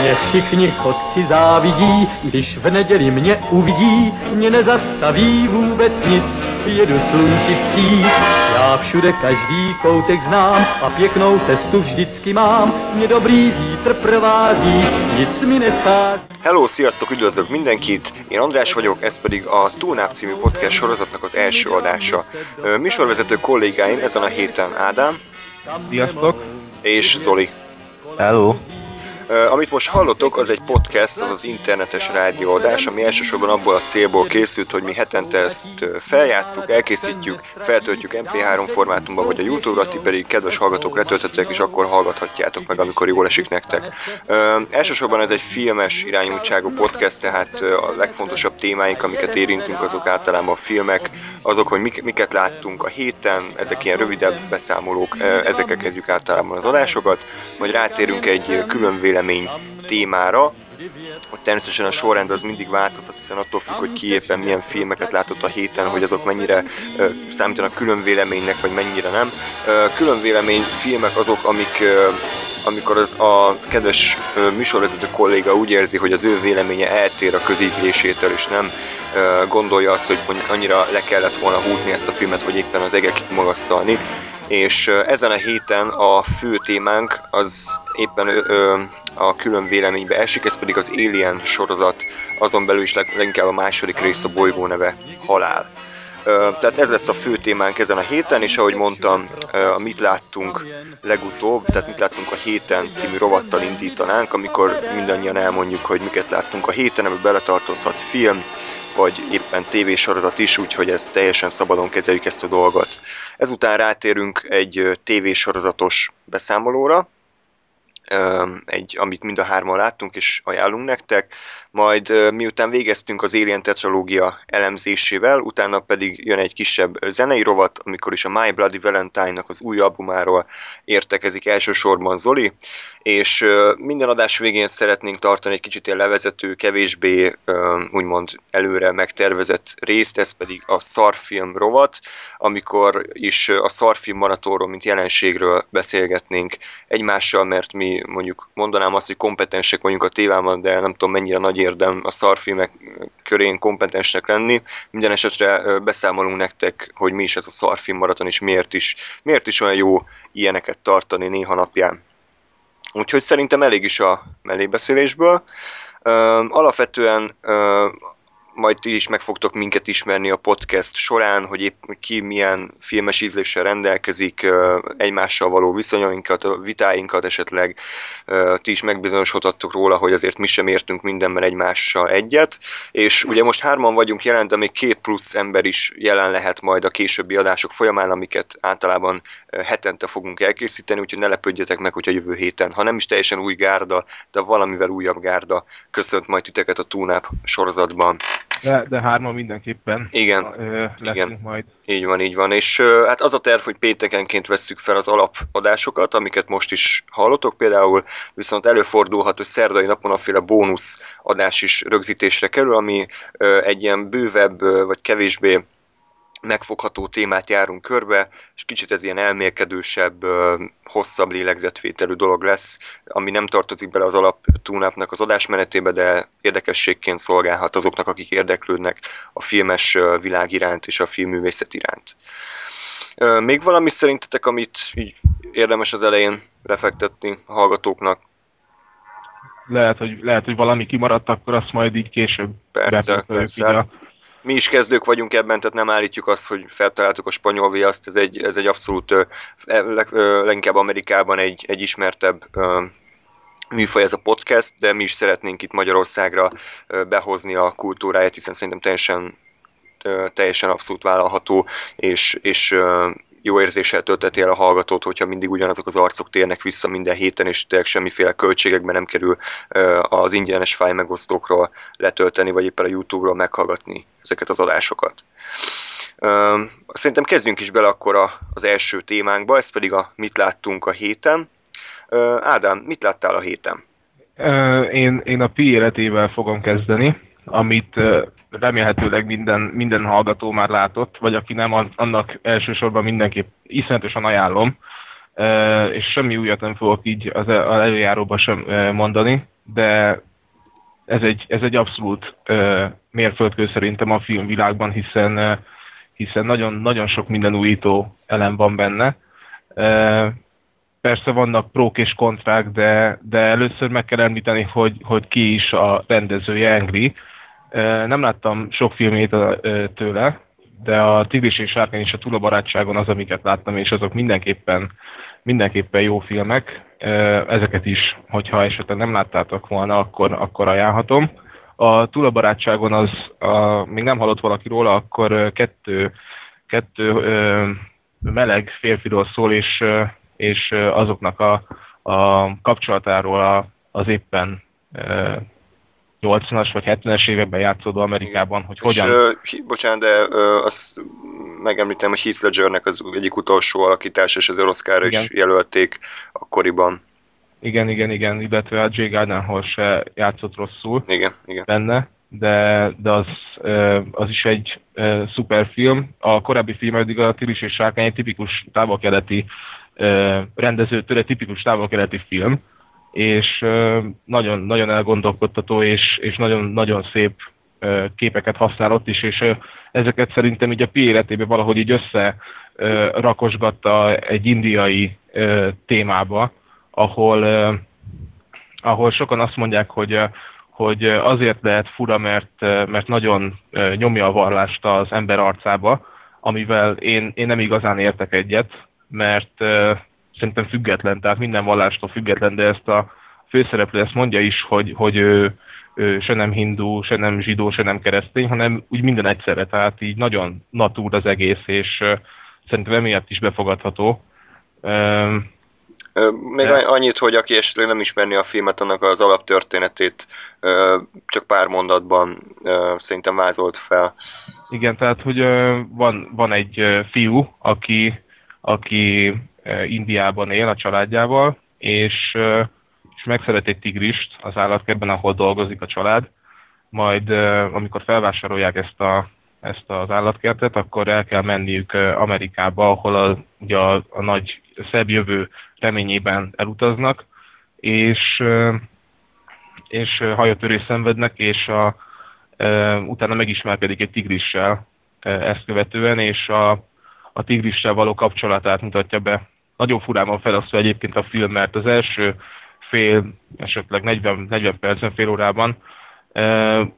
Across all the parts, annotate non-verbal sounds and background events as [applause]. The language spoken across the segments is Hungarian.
Mě všichni chodci závidí, když v neděli mě uvidí, mě nezastaví vůbec nic, jedu slunci vstříc. Já všude každý koutek znám a pěknou cestu vždycky mám, mě dobrý vítr provází, nic mi neschází. Hello, sziasztok, üdvözlök mindenkit! Én András vagyok, ez pedig a Túlnáp című podcast sorozatnak az első adása. Műsorvezető kollégáim ezen a héten Ádám Sziasztok! és Zoli. Hello! Amit most hallottok, az egy podcast, az az internetes rádióadás, ami elsősorban abból a célból készült, hogy mi hetente ezt feljátszuk, elkészítjük, feltöltjük MP3 formátumba, vagy a YouTube-ra, ti pedig kedves hallgatók letöltöttek, és akkor hallgathatjátok meg, amikor jól esik nektek. Elsősorban ez egy filmes irányultságú podcast, tehát a legfontosabb témáink, amiket érintünk, azok általában a filmek, azok, hogy mik, miket láttunk a héten, ezek ilyen rövidebb beszámolók, ezekkel kezdjük általában az adásokat, majd rátérünk egy külön vélemény témára, hogy természetesen a sorrend az mindig változhat, hiszen attól függ, hogy ki éppen milyen filmeket látott a héten, hogy azok mennyire ö, számítanak külön véleménynek, vagy mennyire nem. Ö, külön vélemény filmek azok, amik ö, amikor az a kedves műsorvezető kolléga úgy érzi, hogy az ő véleménye eltér a közízlésétől, és nem gondolja azt, hogy annyira le kellett volna húzni ezt a filmet, vagy éppen az egekig magasztalni. És ezen a héten a fő témánk az éppen ö, ö, a külön véleménybe esik, ez pedig az Alien sorozat, azon belül is leg- leginkább a második rész a bolygó neve Halál. Ö, Tehát ez lesz a fő témánk ezen a héten, és ahogy mondtam, a Mit láttunk legutóbb, tehát Mit láttunk a héten című rovattal indítanánk, amikor mindannyian elmondjuk, hogy miket láttunk a héten, ebből beletartozhat film, vagy éppen tévésorozat is, úgyhogy ezt teljesen szabadon kezeljük ezt a dolgot. Ezután rátérünk egy tévésorozatos beszámolóra, egy, amit mind a hárman láttunk és ajánlunk nektek, majd miután végeztünk az Alien tetralógia elemzésével, utána pedig jön egy kisebb zenei rovat, amikor is a My Bloody Valentine-nak az új albumáról értekezik elsősorban Zoli, és minden adás végén szeretnénk tartani egy kicsit ilyen levezető, kevésbé úgymond előre megtervezett részt, ez pedig a szarfilm rovat, amikor is a szarfilm maratóról, mint jelenségről beszélgetnénk egymással, mert mi mondjuk mondanám azt, hogy kompetensek vagyunk a tévában, de nem tudom mennyire nagy érdem a szarfilmek körén kompetensnek lenni. Minden esetre beszámolunk nektek, hogy mi is ez a szarfilm maraton, és miért is, miért is olyan jó ilyeneket tartani néha napján. Úgyhogy szerintem elég is a mellébeszélésből. Alapvetően majd ti is meg fogtok minket ismerni a podcast során, hogy épp ki milyen filmes ízléssel rendelkezik, egymással való viszonyainkat, a vitáinkat esetleg ti is megbizonyosodhattok róla, hogy azért mi sem értünk mindenben egymással egyet, és ugye most hárman vagyunk jelen, de még két plusz ember is jelen lehet majd a későbbi adások folyamán, amiket általában hetente fogunk elkészíteni, úgyhogy ne lepődjetek meg, hogy a jövő héten, ha nem is teljesen új gárda, de valamivel újabb gárda köszönt majd titeket a Túnáp sorozatban. De, de hárman mindenképpen Igen, leszünk igen. majd. Így van, így van. És hát az a terv, hogy péntekenként vesszük fel az alapadásokat, amiket most is hallottok például, viszont előfordulhat, hogy szerdai napon a féle bónusz adás is rögzítésre kerül, ami egy ilyen bővebb, vagy kevésbé megfogható témát járunk körbe, és kicsit ez ilyen elmélkedősebb, hosszabb lélegzetvételű dolog lesz, ami nem tartozik bele az alap túnapnak az adásmenetébe, de érdekességként szolgálhat azoknak, akik érdeklődnek a filmes világ iránt és a filmművészet iránt. Még valami szerintetek, amit így érdemes az elején lefektetni a hallgatóknak? Lehet, hogy, lehet, hogy valami kimaradt, akkor azt majd így később Persze, persze. Hát mi is kezdők vagyunk ebben, tehát nem állítjuk azt, hogy feltaláltuk a spanyol viaszt, ez egy, ez egy abszolút e- leg- leginkább Amerikában egy, egy ismertebb műfaj ez a podcast, de mi is szeretnénk itt Magyarországra behozni a kultúráját, hiszen szerintem teljesen, teljesen abszolút vállalható, és, és jó érzéssel tölteti el a hallgatót, hogyha mindig ugyanazok az arcok térnek vissza minden héten, és tényleg semmiféle költségekben nem kerül az ingyenes fáj megosztókról letölteni, vagy éppen a YouTube-ról meghallgatni ezeket az adásokat. Szerintem kezdjünk is bele akkor az első témánkba, ez pedig a mit láttunk a héten. Ádám, mit láttál a héten? Én, én a Pi életével fogom kezdeni, amit remélhetőleg minden, minden hallgató már látott, vagy aki nem, annak elsősorban mindenképp iszonyatosan ajánlom. és semmi újat nem fogok így az előjáróban sem mondani, de ez egy, ez egy abszolút mérföldkő szerintem a filmvilágban, hiszen, hiszen nagyon, nagyon sok minden újító elem van benne. Persze vannak prók és kontrák, de, de először meg kell említeni, hogy, hogy ki is a rendezője, Angry. Nem láttam sok filmét tőle, de a Tigris és Sárkány és a Tula barátságon az, amiket láttam, és azok mindenképpen, mindenképpen jó filmek. Ezeket is, hogyha esetleg nem láttátok volna, akkor, akkor ajánlhatom. A Tula barátságon az, a, még nem hallott valaki róla, akkor kettő, kettő ö, meleg férfiról szól, és, és azoknak a, a kapcsolatáról a, az éppen 80-as vagy 70-es években játszódó Amerikában, hogy és, hogyan... Uh, bocsánat, de uh, azt megemlítem, hogy Heath Ledgernek az egyik utolsó alakítás, és az Oscarra is jelölték akkoriban. Igen, igen, igen, illetve a Jay Gardenhol se játszott rosszul igen, igen. benne, de, de az, az is egy szuper film. A korábbi film eddig a Tiris és Sárkány egy tipikus távol-keleti rendezőtől egy tipikus távol-keleti film, és nagyon, nagyon elgondolkodtató, és, és nagyon, nagyon szép képeket használ ott is, és ezeket szerintem így a pi életében valahogy így össze rakosgatta egy indiai témába, ahol, ahol sokan azt mondják, hogy, hogy azért lehet fura, mert, mert nagyon nyomja a vallást az ember arcába, amivel én, én nem igazán értek egyet, mert szerintem független, tehát minden vallástól független, de ezt a főszereplő ezt mondja is, hogy, hogy ő se nem hindu, se nem zsidó, se nem keresztény, hanem úgy minden egyszerre, tehát így nagyon natúr az egész, és szerintem emiatt is befogadható. Még de... annyit, hogy aki esetleg nem ismerni a filmet, annak az alaptörténetét csak pár mondatban szerintem vázolt fel. Igen, tehát hogy van, van egy fiú, aki, aki Indiában él a családjával, és megszeret egy tigrist az állatkertben, ahol dolgozik a család, majd amikor felvásárolják ezt, a, ezt az állatkertet, akkor el kell menniük Amerikába, ahol a, ugye a, a nagy szebb jövő reményében elutaznak, és, és hajatörés szenvednek, és a, utána megismerkedik egy tigrissel ezt követően, és a, a tigrissel való kapcsolatát mutatja be. Nagyon furán van felosztva egyébként a film, mert az első fél, esetleg 40, 40 percen, fél órában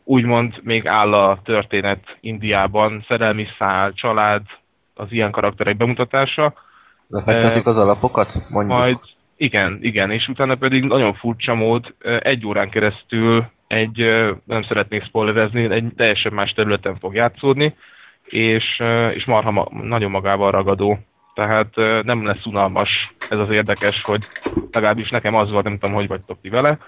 úgymond még áll a történet Indiában, szerelmi szál, család, az ilyen karakterek bemutatása. Lefektetik az alapokat, mondjuk? Majd igen, igen, és utána pedig nagyon furcsa mód egy órán keresztül egy, nem szeretnék spoilerezni, egy teljesen más területen fog játszódni, és, és marha nagyon magával ragadó tehát nem lesz unalmas. Ez az érdekes, hogy legalábbis nekem az volt, nem tudom, hogy vagytok ti vele.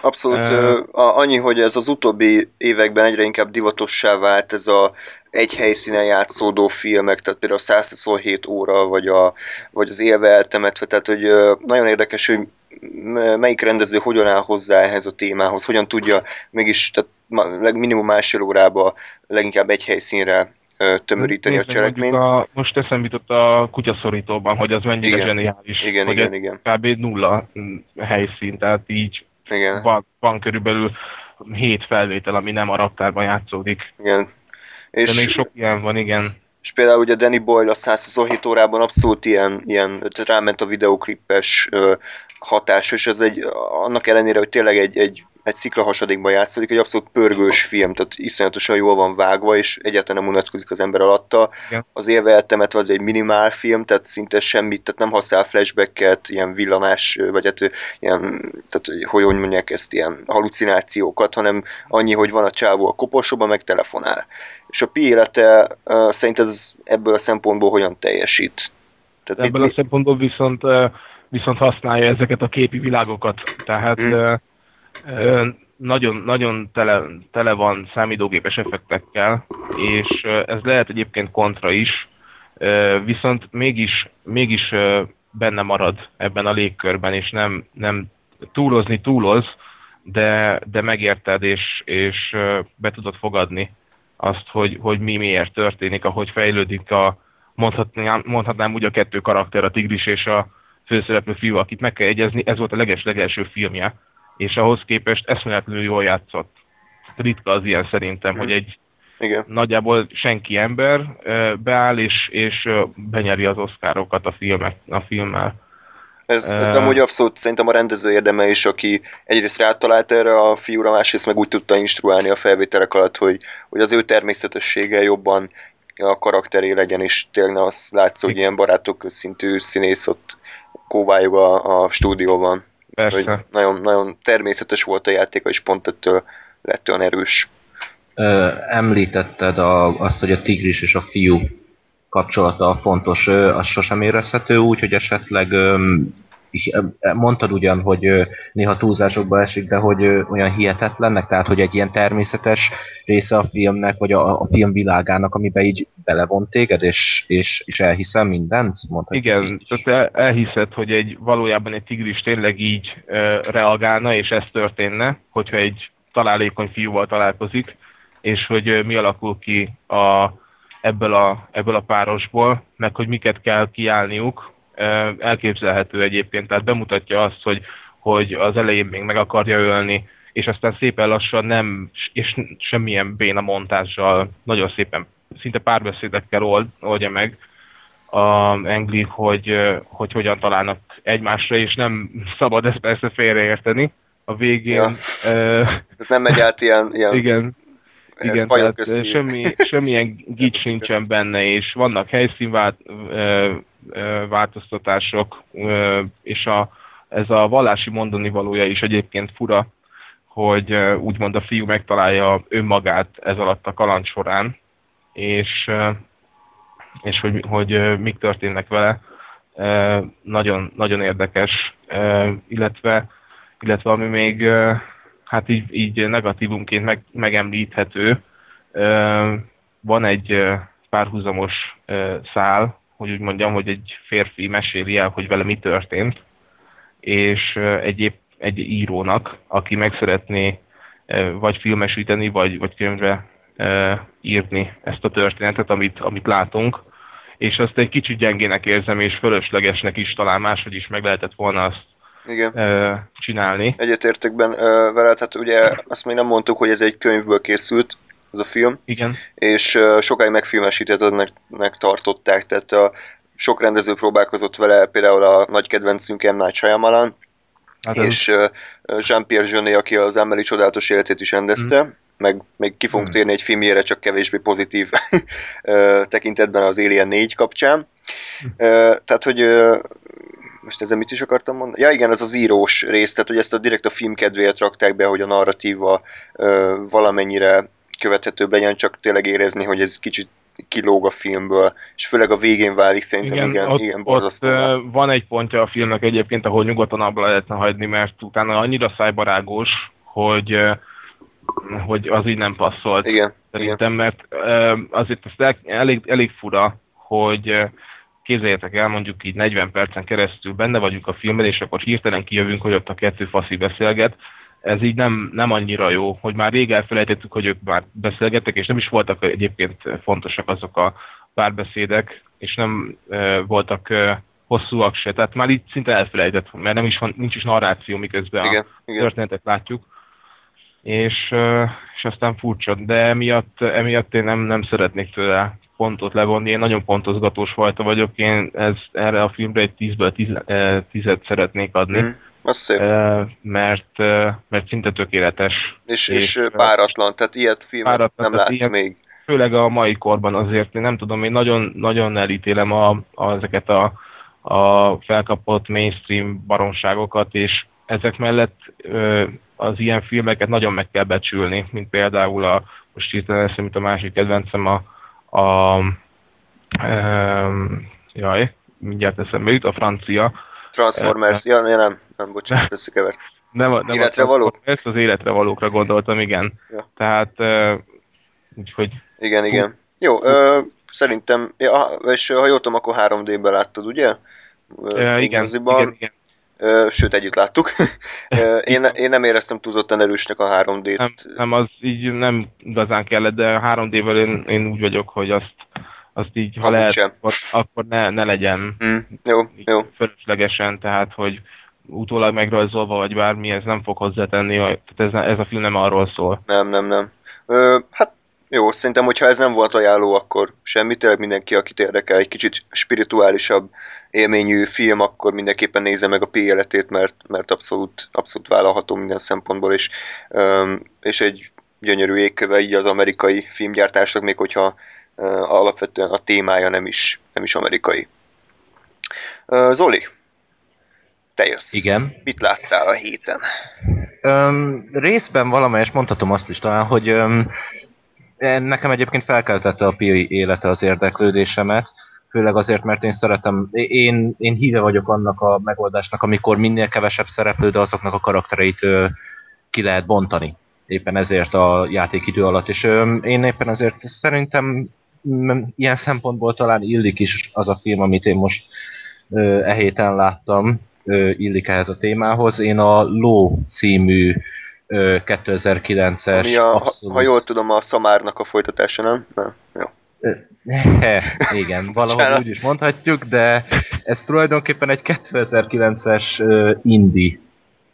Abszolút. Uh, annyi, hogy ez az utóbbi években egyre inkább divatossá vált ez a egy helyszínen játszódó filmek, tehát például a 127 óra, vagy, a, vagy az élve eltemetve, tehát hogy nagyon érdekes, hogy melyik rendező hogyan áll hozzá ehhez a témához, hogyan tudja mégis, tehát minimum másfél órába leginkább egy helyszínre tömöríteni Nézd, a cselekményt. A, most eszembe jutott a kutyaszorítóban, hogy az mennyire igen. zseniális. Igen, hogy igen, igen. Kb. nulla helyszín, tehát így igen. Van, van körülbelül hét felvétel, ami nem a raktárban játszódik. Igen. És De még sok ilyen van, igen. És például ugye Danny Boyle a 127 órában abszolút ilyen, ilyen ráment a videoklippes hatás, és ez egy, annak ellenére, hogy tényleg egy, egy egy sziklahasadékban játszódik, egy abszolút pörgős film, tehát iszonyatosan jól van vágva, és egyáltalán nem unatkozik az ember alatta. Igen. Az élve eltemetve az egy minimál film, tehát szinte semmit, tehát nem használ flashbacket, ilyen villanás, vagy hát ilyen, tehát hogy, hogy mondják ezt, ilyen halucinációkat, hanem annyi, hogy van a csávó a koporsóban, meg telefonál. És a pi élete uh, szerint ez ebből a szempontból hogyan teljesít? Tehát ebből mit, a szempontból viszont, viszont használja ezeket a képi világokat, tehát hmm nagyon, nagyon tele, tele van számítógépes effektekkel, és ez lehet egyébként kontra is, viszont mégis, mégis benne marad ebben a légkörben, és nem, nem túlozni túloz, de, de megérted, és, és be tudod fogadni azt, hogy, hogy mi miért történik, ahogy fejlődik a, mondhatnám, mondhatnám úgy a kettő karakter, a tigris és a, főszereplő fiú, akit meg kell egyezni, ez volt a leges-legelső filmje, és ahhoz képest eszméletlenül jól játszott. Ritka az ilyen szerintem, hogy egy Igen. nagyjából senki ember beáll, és, és benyeri az oszkárokat a, filmek, a filmmel. Ez, ez Ö, amúgy abszolút szerintem a rendező érdeme is, aki egyrészt rátalált erre a fiúra, másrészt meg úgy tudta instruálni a felvételek alatt, hogy, hogy az ő természetessége jobban a karakteré legyen, és tényleg azt látszó, hogy ilyen barátok szintű színész ott kóvályog a, a stúdióban. Persze. Hogy nagyon, nagyon természetes volt a játéka, és pont ettől lett olyan erős. Ö, említetted a, azt, hogy a tigris és a fiú kapcsolata fontos, az sosem érezhető úgy, hogy esetleg öm, is- mondtad ugyan, hogy néha túlzásokba esik, de hogy olyan hihetetlennek, tehát hogy egy ilyen természetes része a filmnek, vagy a, a film világának, amiben így belevont téged, és, és, és elhiszem mindent? Mondhatjuk Igen, tehát el, elhiszed, hogy egy valójában egy tigris tényleg így ö, reagálna, és ez történne, hogyha egy találékony fiúval találkozik, és hogy ö, mi alakul ki a, ebből, a, ebből a párosból, meg hogy miket kell kiállniuk, elképzelhető egyébként, tehát bemutatja azt, hogy, hogy az elején még meg akarja ölni, és aztán szépen lassan nem, és semmilyen béna montással, nagyon szépen, szinte párbeszédekkel old, oldja meg, a Engli, hogy, hogy hogyan találnak egymásra, és nem [laughs] szabad ezt persze félreérteni. A végén, Ja. ö, nem megy át ilyen, ilyen igen, igen, tehát semmi, semmilyen [laughs] gics nincsen benne, és vannak helyszínvált, változtatások, és a, ez a vallási mondani valója is egyébként fura, hogy úgymond a fiú megtalálja önmagát ez alatt a kaland során, és, és hogy, hogy mik történnek vele. Nagyon, nagyon érdekes, illetve, illetve ami még hát így, így negatívumként meg, megemlíthető, van egy párhuzamos szál, hogy úgy mondjam, hogy egy férfi meséli el, hogy vele mi történt, és egyéb egy írónak, aki meg szeretné vagy filmesíteni, vagy, vagy könyvre írni ezt a történetet, amit, amit látunk, és azt egy kicsit gyengének érzem, és fölöslegesnek is talán máshogy is meg lehetett volna azt igen. csinálni. Egyetértek ben, veled, hát ugye azt még nem mondtuk, hogy ez egy könyvből készült, ez a film, Igen, és ö, sokáig megfilmesítetetnek tartották, tehát a, sok rendező próbálkozott vele, például a nagy kedvencünk M. Night Shyamalan, hát és ö, Jean-Pierre Jeunet, aki az Amelie csodálatos életét is rendezte, meg még ki fogunk Mm. térni egy filmjére, csak kevésbé pozitív [laughs] tekintetben az Alien 4 kapcsán. Ö, Tehát, hogy ö, most ezzel mit is akartam mondani? Ja igen, ez az írós rész, tehát hogy ezt a direkt a film kedvéért rakták be, hogy a narratíva ö, valamennyire követhető legyen, csak tényleg érezni, hogy ez kicsit kilóg a filmből, és főleg a végén válik szerintem igen, igen, ott, igen ott borzasztóan. ö, van egy pontja a filmnek egyébként, ahol nyugodtan abba lehetne hagyni, mert utána annyira szájbarágos, hogy, hogy az így nem passzolt. Igen, igen. Szerintem, mert ö, azért el, elég, elég fura, hogy képzeljétek el, mondjuk így 40 percen keresztül benne vagyunk a filmben, és akkor hirtelen kijövünk, hogy ott a kettő faszi beszélget. Ez így nem, nem annyira jó, hogy már rég elfelejtettük, hogy ők már beszélgettek, és nem is voltak egyébként fontosak azok a párbeszédek, és nem ö, voltak ö, hosszúak se. Tehát már így szinte elfelejtett, mert nem is van, nincs is narráció, miközben a Igen, igen. történetet látjuk. És, ö, és aztán furcsa, de emiatt, emiatt én nem, nem szeretnék tőle pontot levonni. Én nagyon pontozgatós fajta vagyok, én ez, erre a filmre egy 10-ből 10, eh, 10-et szeretnék adni, Mhm. Az szép. mert, mert szinte tökéletes. És, és, és páratlan, tehát ilyet filmet páratlan, nem látsz ilyet- még. Főleg a mai korban azért, én nem tudom, én nagyon, nagyon elítélem a, a, ezeket a, a felkapott mainstream baromságokat, és ezek mellett az ilyen filmeket nagyon meg kell becsülni, mint például a, most hirtelen eszem, mint a másik kedvencem, a, a um, jaj, mindjárt eszembe jut, a francia. Transformers, ja, ja nem, nem, bocsánat, összekevert. Nem, nem Életre való? Ezt az életre valókra gondoltam, igen. Ja. Tehát, uh, úgyhogy Igen, igen. Jó, ö, szerintem, ja, és ha jól tudom, akkor 3D-ben láttad, ugye? Ö, uh, igen, moziban. igen, igen. Ö, sőt, együtt láttuk. [laughs] Ö, én, én nem éreztem túlzottan erősnek a 3D-t. nem, nem, az így nem igazán kellett, de 3D-vel én, én úgy vagyok, hogy azt, azt így, ha Amúgy lehet, sem. akkor, akkor ne, ne legyen Hm, jó, jó. fölöslegesen, tehát hogy utólag megrajzolva, vagy bármi, ez nem fog hozzátenni, tehát ez, ez a film nem arról szól. Nem, nem, nem. Ö, hát jó, szerintem, hogyha ez nem volt ajánló, akkor semmi, tényleg mindenki, akit érdekel egy kicsit spirituálisabb élményű film, akkor mindenképpen nézze meg a P életét, mert, mert abszolút, abszolút vállalható minden szempontból, és, és egy gyönyörű égköve így az amerikai filmgyártásnak, még hogyha alapvetően a témája nem is, nem is amerikai. Zoli, te jössz. Igen. Mit láttál a héten? Öm, részben valamelyest mondhatom azt is talán, hogy öm, nekem egyébként felkeltette a PI élete az érdeklődésemet, főleg azért, mert én szeretem, én, én híve vagyok annak a megoldásnak, amikor minél kevesebb szereplő, de azoknak a karaktereit ö, ki lehet bontani. Éppen ezért a játékidő alatt, és ö, én éppen ezért szerintem ilyen szempontból talán illik is az a film, amit én most ö, e héten láttam, ö, illik ehhez a témához. Én a Ló című ö, 2009-es Ami a, abszolút... ha jól tudom, a Szamárnak a folytatása, nem? Nem. Jó. He, igen, [laughs] valahogy Bocsánat. úgy is mondhatjuk, de ez tulajdonképpen egy 2009-es ö, indie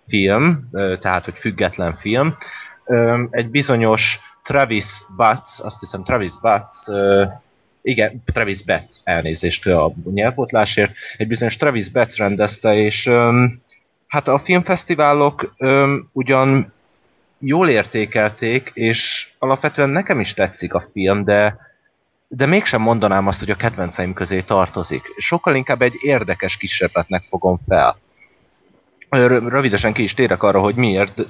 film, tehát hogy független film. Egy bizonyos Travis Batts, azt hiszem Travis Batts, igen, Travis Batts, elnézést a nyelvbotlásért, egy bizonyos Travis Batts rendezte, és hát a filmfesztiválok ugyan jól értékelték, és alapvetően nekem is tetszik a film, de de mégsem mondanám azt, hogy a kedvenceim közé tartozik. Sokkal inkább egy érdekes kísérletnek fogom fel. Rö- Rövidesen ki is térek arra, hogy miért.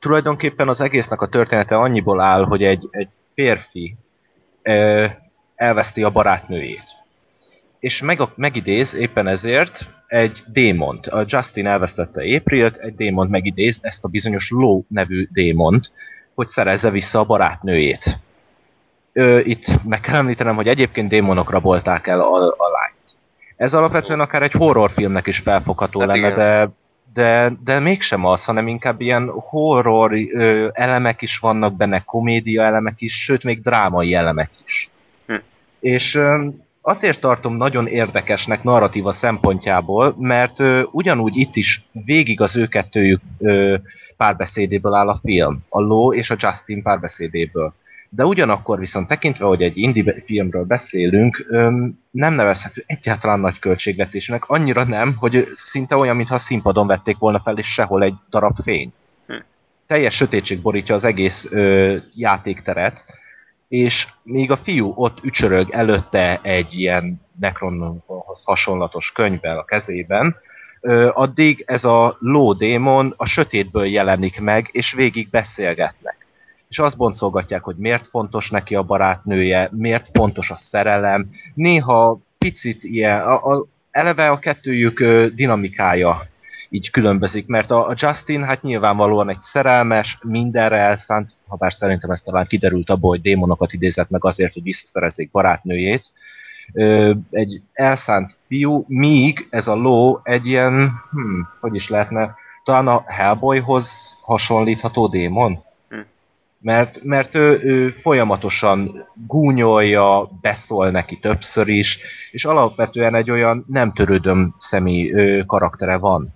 Tulajdonképpen az egésznek a története annyiból áll, hogy egy, egy férfi ö, elveszti a barátnőjét. És meg, megidéz éppen ezért egy démont. A Justin elvesztette April-t, egy démont megidéz, ezt a bizonyos Ló nevű démont, hogy szerezze vissza a barátnőjét. Ö, itt meg kell említenem, hogy egyébként démonok rabolták el a, a lányt. Ez alapvetően akár egy horrorfilmnek is felfogható Hát lenne, igen. de, de, de mégsem az, hanem inkább ilyen horror ö, elemek is vannak benne, komédia elemek is, sőt még drámai elemek is. Hm. És ö, azért tartom nagyon érdekesnek narratíva szempontjából, mert ö, ugyanúgy itt is végig az ő kettőjük ö, párbeszédéből áll a film, a Ló és a Justin párbeszédéből. De ugyanakkor viszont tekintve, hogy egy indie filmről beszélünk, nem nevezhető egyáltalán nagy költségvetésnek, annyira nem, hogy szinte olyan, mintha színpadon vették volna fel, és sehol egy darab fény. Hm. Teljes sötétség borítja az egész ö, játékteret, és míg a fiú ott ücsörög előtte egy ilyen Necronhoz hasonlatos könyvvel a kezében, ö, addig ez a lódémon a sötétből jelenik meg, és végig beszélgetnek és azt boncolgatják, hogy miért fontos neki a barátnője, miért fontos a szerelem. Néha picit ilyen, a, a, eleve a kettőjük ö, dinamikája így különbözik, mert a, a Justin hát nyilvánvalóan egy szerelmes, mindenre elszánt, ha bár szerintem ez talán kiderült abból, hogy démonokat idézett meg azért, hogy visszaszerezzék barátnőjét, ö, egy elszánt fiú, míg ez a ló egy ilyen, hm, hogy is lehetne, talán a Hellboyhoz hasonlítható démon? Mert, mert ő, ő folyamatosan gúnyolja, beszól neki többször is, és alapvetően egy olyan nem törődöm személy ő, karaktere van.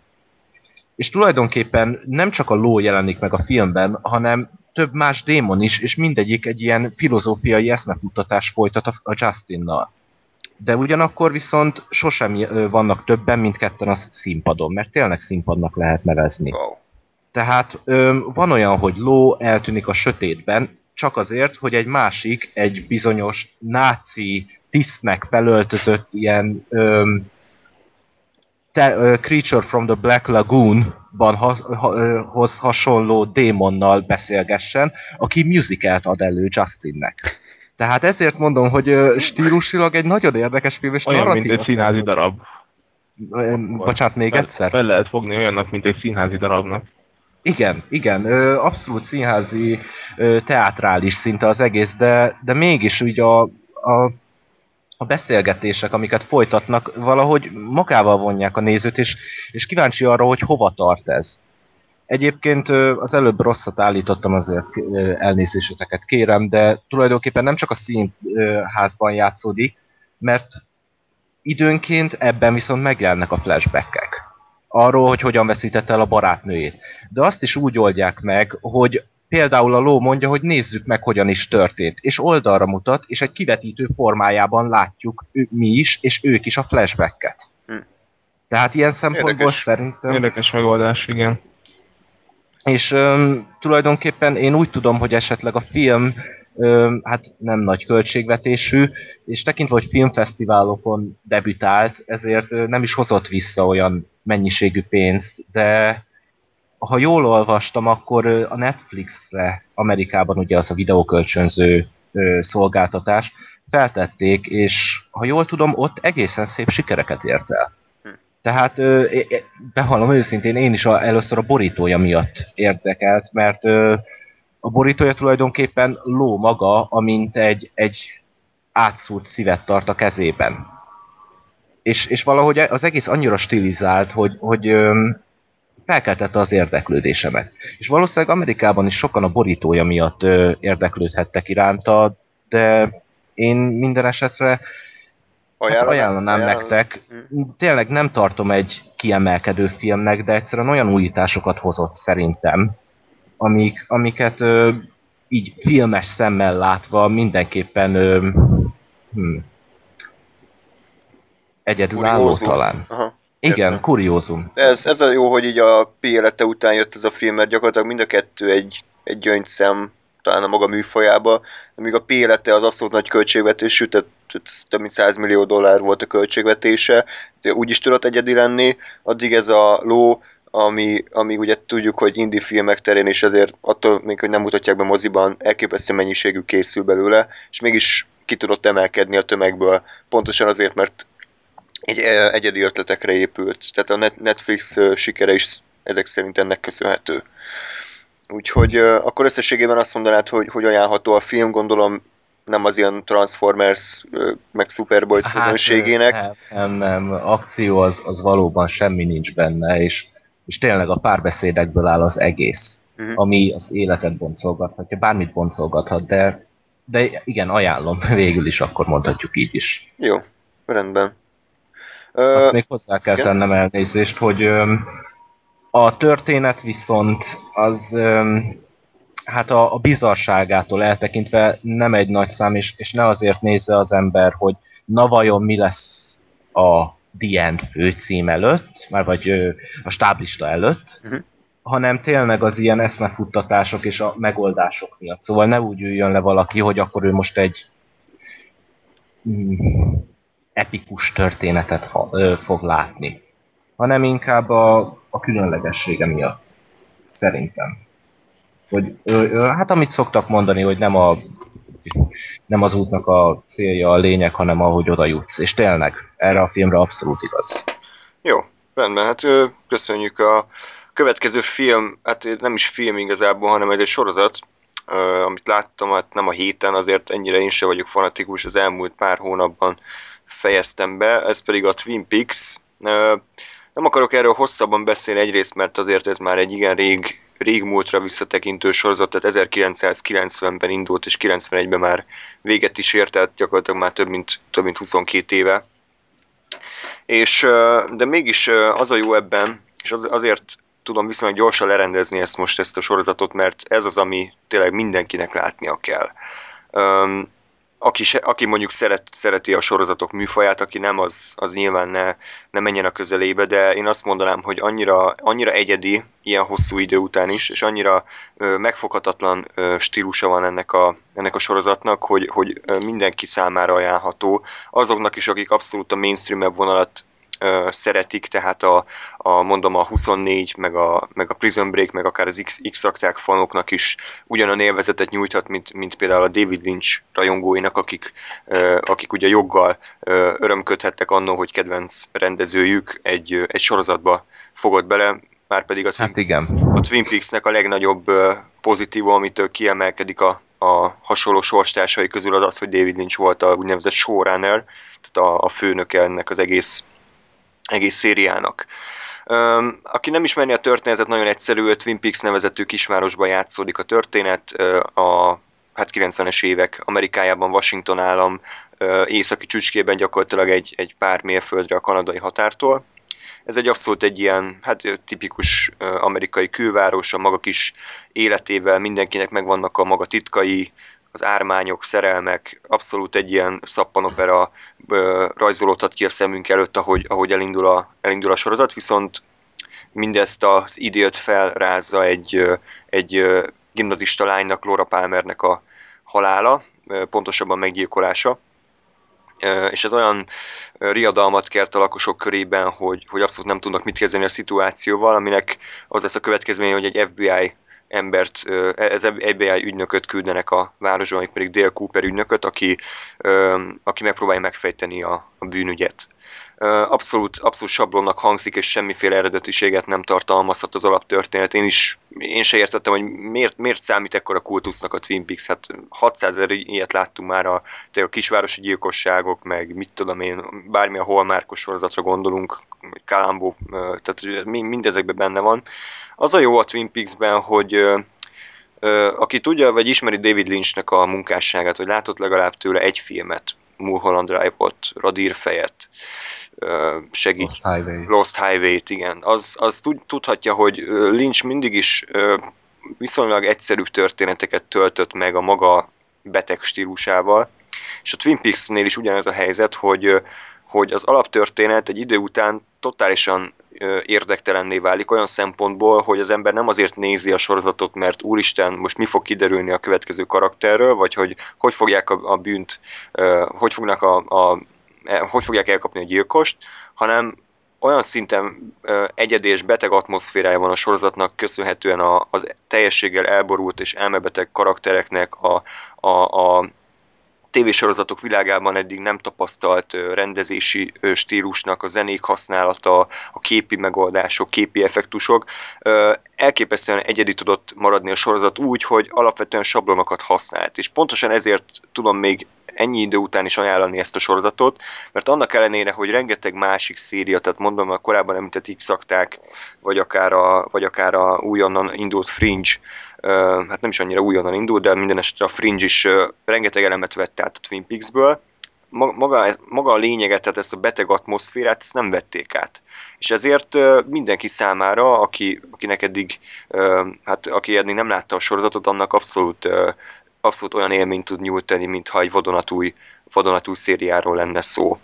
És tulajdonképpen nem csak a ló jelenik meg a filmben, hanem több más démon is, és mindegyik egy ilyen filozófiai eszmefuttatás folytat a, Justinnal. De ugyanakkor viszont sosem ö, vannak többen, mint ketten a színpadon, mert tényleg színpadnak lehet nevezni. Wow. Tehát ö, van olyan, hogy ló eltűnik a sötétben, csak azért, hogy egy másik, egy bizonyos náci tisztnek felöltözött ilyen ö, te, ö, Creature from the Black Lagoon-ban ha, ha, ö, hoz hasonló démonnal beszélgessen, aki musicalt ad elő Justinnek. Tehát ezért mondom, hogy ö, stílusilag egy nagyon érdekes film, és Olyan, mint egy színházi darab. Ö, Bocsánat, még Fel- egyszer? Fel lehet fogni olyannak, mint egy színházi darabnak. Igen, igen, abszolút színházi, ö, teátrális szinte az egész, de, de mégis úgy a, a, a beszélgetések, amiket folytatnak, valahogy magával vonják a nézőt, és, és kíváncsi arra, hogy hova tart ez. Egyébként az előbb rosszat állítottam, azért elnézéseteket kérem, de tulajdonképpen nem csak a színházban játszódik, mert időnként ebben viszont megjelennek a flashbackek. Arról, hogy hogyan veszítette el a barátnőjét. De azt is úgy oldják meg, hogy például a ló mondja, hogy nézzük meg, hogyan is történt, és oldalra mutat, és egy kivetítő formájában látjuk ő, mi is, és ők is a flashbacket. Hm. Tehát ilyen szempontból Érdekes. szerintem... Érdekes megoldás, igen. És öm, tulajdonképpen én úgy tudom, hogy esetleg a film hát nem nagy költségvetésű, és tekintve, hogy filmfesztiválokon debütált, ezért nem is hozott vissza olyan mennyiségű pénzt, de ha jól olvastam, akkor a Netflixre, Amerikában ugye az a videókölcsönző szolgáltatás, feltették, és ha jól tudom, ott egészen szép sikereket ért el. Tehát bevallom őszintén, én is a, először a borítója miatt érdekelt, mert a borítója tulajdonképpen ló maga, amint egy, egy átszúrt szívet tart a kezében. És, és valahogy az egész annyira stilizált, hogy, hogy felkeltette az érdeklődésemet. És valószínűleg Amerikában is sokan a borítója miatt érdeklődhettek iránta, de én minden esetre Hát ajánlanám ajánlom. nektek. Hm. Tényleg nem tartom egy kiemelkedő filmnek, de egyszerűen olyan újításokat hozott szerintem, amik, amiket ö, így filmes szemmel látva mindenképpen ö, hm, egyedülálló talán. Aha. Igen, Értem. kuriózum. Ez, ez a jó, hogy így a P élete után jött ez a film, mert gyakorlatilag mind a kettő egy, egy gyöngyszem talán a maga műfajába, amíg a P élete az abszolút nagy költségvetésű, tehát több mint 100 millió dollár volt a költségvetése, úgy is tudott egyedi lenni, addig ez a ló, ami, ami ugye tudjuk, hogy indie filmek terén is azért attól még, hogy nem mutatják be moziban, elképesztő mennyiségű készül belőle, és mégis ki tudott emelkedni a tömegből, pontosan azért, mert egy egyedi ötletekre épült. Tehát a Netflix sikere is ezek szerint ennek köszönhető. Úgyhogy akkor összességében azt mondanád, hogy, hogy ajánlható a film, gondolom nem az ilyen Transformers meg Superboys hát, közönségének. Nem, nem, nem. Akció az, az valóban semmi nincs benne, és, és tényleg a párbeszédekből áll az egész, uh-huh. ami az életet boncolgathatja, bármit boncolgathat, de, de igen, ajánlom, [laughs] végül is akkor mondhatjuk így is. Jó, rendben. Azt még hozzá kell igen? tennem elnézést, hogy a történet viszont az hát a, a bizarságától eltekintve nem egy nagy szám, és, és ne azért nézze az ember, hogy na vajon mi lesz a The End főcím előtt, már vagy a stáblista előtt, uh-huh. hanem tényleg az ilyen eszmefuttatások és a megoldások miatt. Szóval ne úgy üljön le valaki, hogy akkor ő most egy mm, epikus történetet ha, ö, fog látni, hanem inkább a, a különlegessége miatt, szerintem. Hogy, ö, ö, hát amit szoktak mondani, hogy nem a nem az útnak a célja a lényeg, hanem ahogy oda jutsz. És tényleg, erre a filmre abszolút igaz. Jó, rendben, hát köszönjük a következő film, hát nem is film igazából, hanem egy sorozat, amit láttam, hát nem a héten, azért ennyire én sem vagyok fanatikus, az elmúlt pár hónapban fejeztem be, ez pedig a Twin Peaks. Nem akarok erről hosszabban beszélni egyrészt, mert azért ez már egy igen rég, rég múltra visszatekintő sorozat, tehát 1990-ben indult, és 91-ben már véget is ért, tehát gyakorlatilag már több mint, több mint 22 éve. És, de mégis az a jó ebben, és az, azért tudom viszonylag gyorsan lerendezni ezt most, ezt a sorozatot, mert ez az, ami tényleg mindenkinek látnia kell aki, se, aki mondjuk szeret, szereti a sorozatok műfaját, aki nem, az, az nyilván ne, ne menjen a közelébe, de én azt mondanám, hogy annyira, annyira egyedi, ilyen hosszú idő után is, és annyira ö, megfoghatatlan ö, stílusa van ennek a, ennek a sorozatnak, hogy, hogy mindenki számára ajánlható. Azoknak is, akik abszolút a mainstream vonalat szeretik, tehát a, a, mondom a 24, meg a, meg a Prison Break, meg akár az X-akták fanoknak is ugyanolyan élvezetet nyújthat, mint, mint például a David Lynch rajongóinak, akik, akik ugye joggal örömködhettek annó, hogy kedvenc rendezőjük egy, egy sorozatba fogott bele, már pedig a Twin, hát igen. a Twin Peaks-nek a legnagyobb pozitív, amitől kiemelkedik a, a hasonló sorstársai közül az az, hogy David Lynch volt a úgynevezett showrunner, tehát a, a főnöke ennek az egész egész szériának. Aki nem ismeri a történetet, nagyon egyszerű, Twin Peaks nevezetű kisvárosban játszódik a történet, a hát 90-es évek Amerikájában, Washington állam északi csücskében gyakorlatilag egy, egy pár mérföldre a kanadai határtól. Ez egy abszolút egy ilyen, hát tipikus amerikai külváros, a maga kis életével, mindenkinek megvannak a maga titkai, az ármányok, szerelmek, abszolút egy ilyen szappanopera rajzolódhat ki a szemünk előtt, ahogy, ahogy elindul, a, elindul a sorozat, viszont mindezt az időt felrázza egy, egy gimnazista lánynak, Laura Palmernek a halála, pontosabban meggyilkolása. És ez olyan riadalmat kert a lakosok körében, hogy, hogy abszolút nem tudnak mit kezdeni a szituációval, aminek az lesz a következmény, hogy egy FBI embert, ez FBI ügynököt küldenek a városban, még pedig Dale Cooper ügynököt, aki, aki megpróbálja megfejteni a, a bűnügyet. Abszolút, abszolút sablonnak hangzik, és semmiféle eredetiséget nem tartalmazhat az alaptörténet. Én is, én se értettem, hogy miért, miért számít ekkora kultusznak a Twin Peaks. Hát 600 ezer ilyet láttunk már a, a kisvárosi gyilkosságok, meg mit tudom én, bármi a holmárkos sorozatra gondolunk, Kalambó, tehát mindezekben benne van. Az a jó a Twin Peaks-ben, hogy aki tudja, vagy ismeri David Lynchnek a munkásságát, vagy látott legalább tőle egy filmet, Mulholland Drive-ot, Radír fejet, segít. Lost Highway. Lost Highway-t, igen. Az, az tudhatja, hogy Lynch mindig is viszonylag egyszerű történeteket töltött meg a maga beteg stílusával, és a Twin Peaks-nél is ugyanez a helyzet, hogy, hogy az alaptörténet egy idő után totálisan érdektelenné válik olyan szempontból, hogy az ember nem azért nézi a sorozatot, mert úristen, most mi fog kiderülni a következő karakterről, vagy hogy hogy fogják a, a bűnt, hogy fognak a, a e, hogy fogják elkapni a gyilkost, hanem olyan szinten egyedi és beteg atmoszférája van a sorozatnak, köszönhetően a, az teljességgel elborult és elmebeteg karaktereknek, a, a, a tévésorozatok világában eddig nem tapasztalt rendezési stílusnak a zenék használata, a képi megoldások, képi effektusok elképesztően egyedi tudott maradni a sorozat úgy, hogy alapvetően sablonokat használt. És pontosan ezért tudom még ennyi idő után is ajánlani ezt a sorozatot, mert annak ellenére, hogy rengeteg másik széria, tehát mondom a korábban említett x vagy akár a, vagy akár a újonnan indult Fringe, hát nem is annyira újonnan indult, de minden esetre a Fringe is rengeteg elemet vett át a Twin Peaks-ből, maga, maga a lényeget, tehát ezt a beteg atmoszférát, ezt nem vették át. És ezért mindenki számára, aki, akinek eddig, hát aki eddig nem látta a sorozatot, annak abszolút, abszolút olyan élményt tud nyújtani, mintha egy vadonatúj, vadonatúj szériáról lenne szó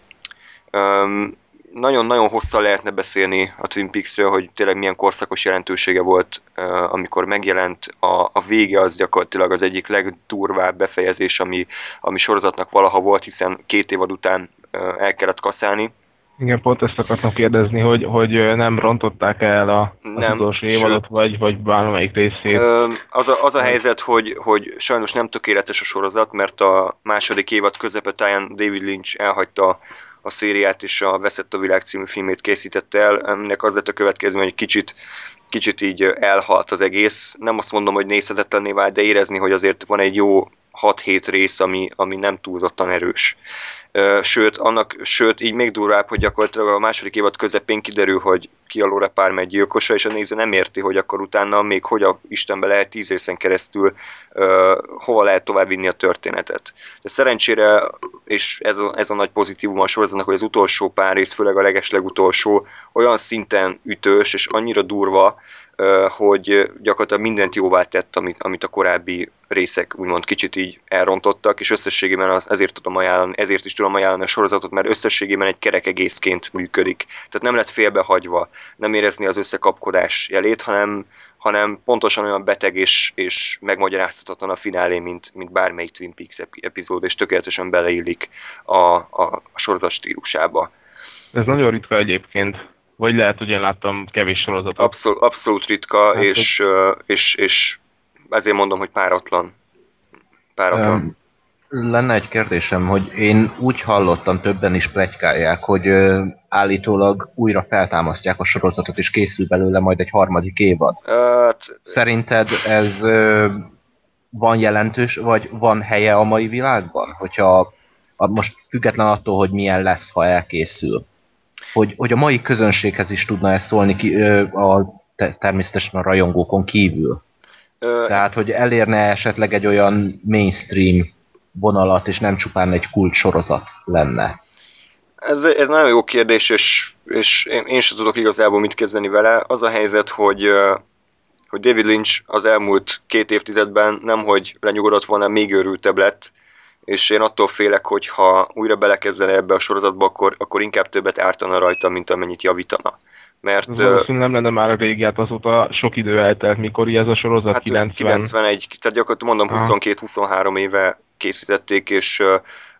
nagyon-nagyon hosszan lehetne beszélni a Twin Peaks-ről, hogy tényleg milyen korszakos jelentősége volt, amikor megjelent. A, a vége az gyakorlatilag az egyik legdurvább befejezés, ami, ami sorozatnak valaha volt, hiszen két évad után el kellett kaszálni. Igen, pont ezt akartam kérdezni, hogy, hogy nem rontották el a, nem, az utolsó évadot, vagy, vagy bármelyik részét. Az a, az a helyzet, hogy, hogy sajnos nem tökéletes a sorozat, mert a második évad közepetáján David Lynch elhagyta a szériát és a Veszett a világ című filmét készítette el. Ennek az lett a következmény, hogy kicsit, kicsit így elhalt az egész. Nem azt mondom, hogy nézhetetlenné vált, de érezni, hogy azért van egy jó 6-7 rész, ami, ami nem túlzottan erős sőt, annak, sőt, így még durvább, hogy gyakorlatilag a második évad közepén kiderül, hogy ki a Laura Palmer gyilkosa, és a néző nem érti, hogy akkor utána még hogy a Istenbe lehet tíz részen keresztül uh, hova lehet tovább vinni a történetet. De szerencsére, és ez a, ez a nagy pozitívum a sorozatnak, hogy az utolsó pár rész, főleg a leges legutolsó, olyan szinten ütős és annyira durva, hogy gyakorlatilag mindent jóvá tett, amit, amit a korábbi részek úgymond kicsit így elrontottak, és összességében az, ezért, tudom ajánlani, ezért is tudom ajánlani a sorozatot, mert összességében egy kerek egészként működik. Tehát nem lett félbehagyva, nem érezni az összekapkodás jelét, hanem, hanem pontosan olyan beteg és, és megmagyarázhatatlan a finálé, mint, mint bármelyik Twin Peaks epizód, és tökéletesen beleillik a, a, a sorozat stílusába. Ez nagyon ritka egyébként vagy lehet, hogy én láttam kevés sorozatot. Abszolút, abszolút ritka, hát, és, hogy... és, és ezért mondom, hogy páratlan. Páratlan. Um, lenne egy kérdésem, hogy én úgy hallottam, többen is plegykálják, hogy uh, állítólag újra feltámasztják a sorozatot, és készül belőle majd egy harmadik évad. Uh, Szerinted ez van jelentős, vagy van helye a mai világban? Hogyha a, most független attól, hogy milyen lesz, ha elkészül. Hogy, hogy a mai közönséghez is tudna ezt szólni ki, ö, a, természetesen a rajongókon kívül. Ö, Tehát, hogy elérne esetleg egy olyan mainstream vonalat, és nem csupán egy kult sorozat lenne. Ez, ez nagyon jó kérdés, és, és én, én sem tudok igazából mit kezdeni vele. Az a helyzet, hogy, hogy David Lynch az elmúlt két évtizedben nemhogy lenyugodott volna, még őrültebb lett, és én attól félek, hogy ha újra belekezdene ebbe a sorozatba, akkor, akkor inkább többet ártana rajta, mint amennyit javítana. Mert, Valószínűleg nem lenne már a régi, hát azóta sok idő eltelt, mikor ez a sorozat hát 90. 91, tehát gyakorlatilag mondom 22-23 éve készítették, és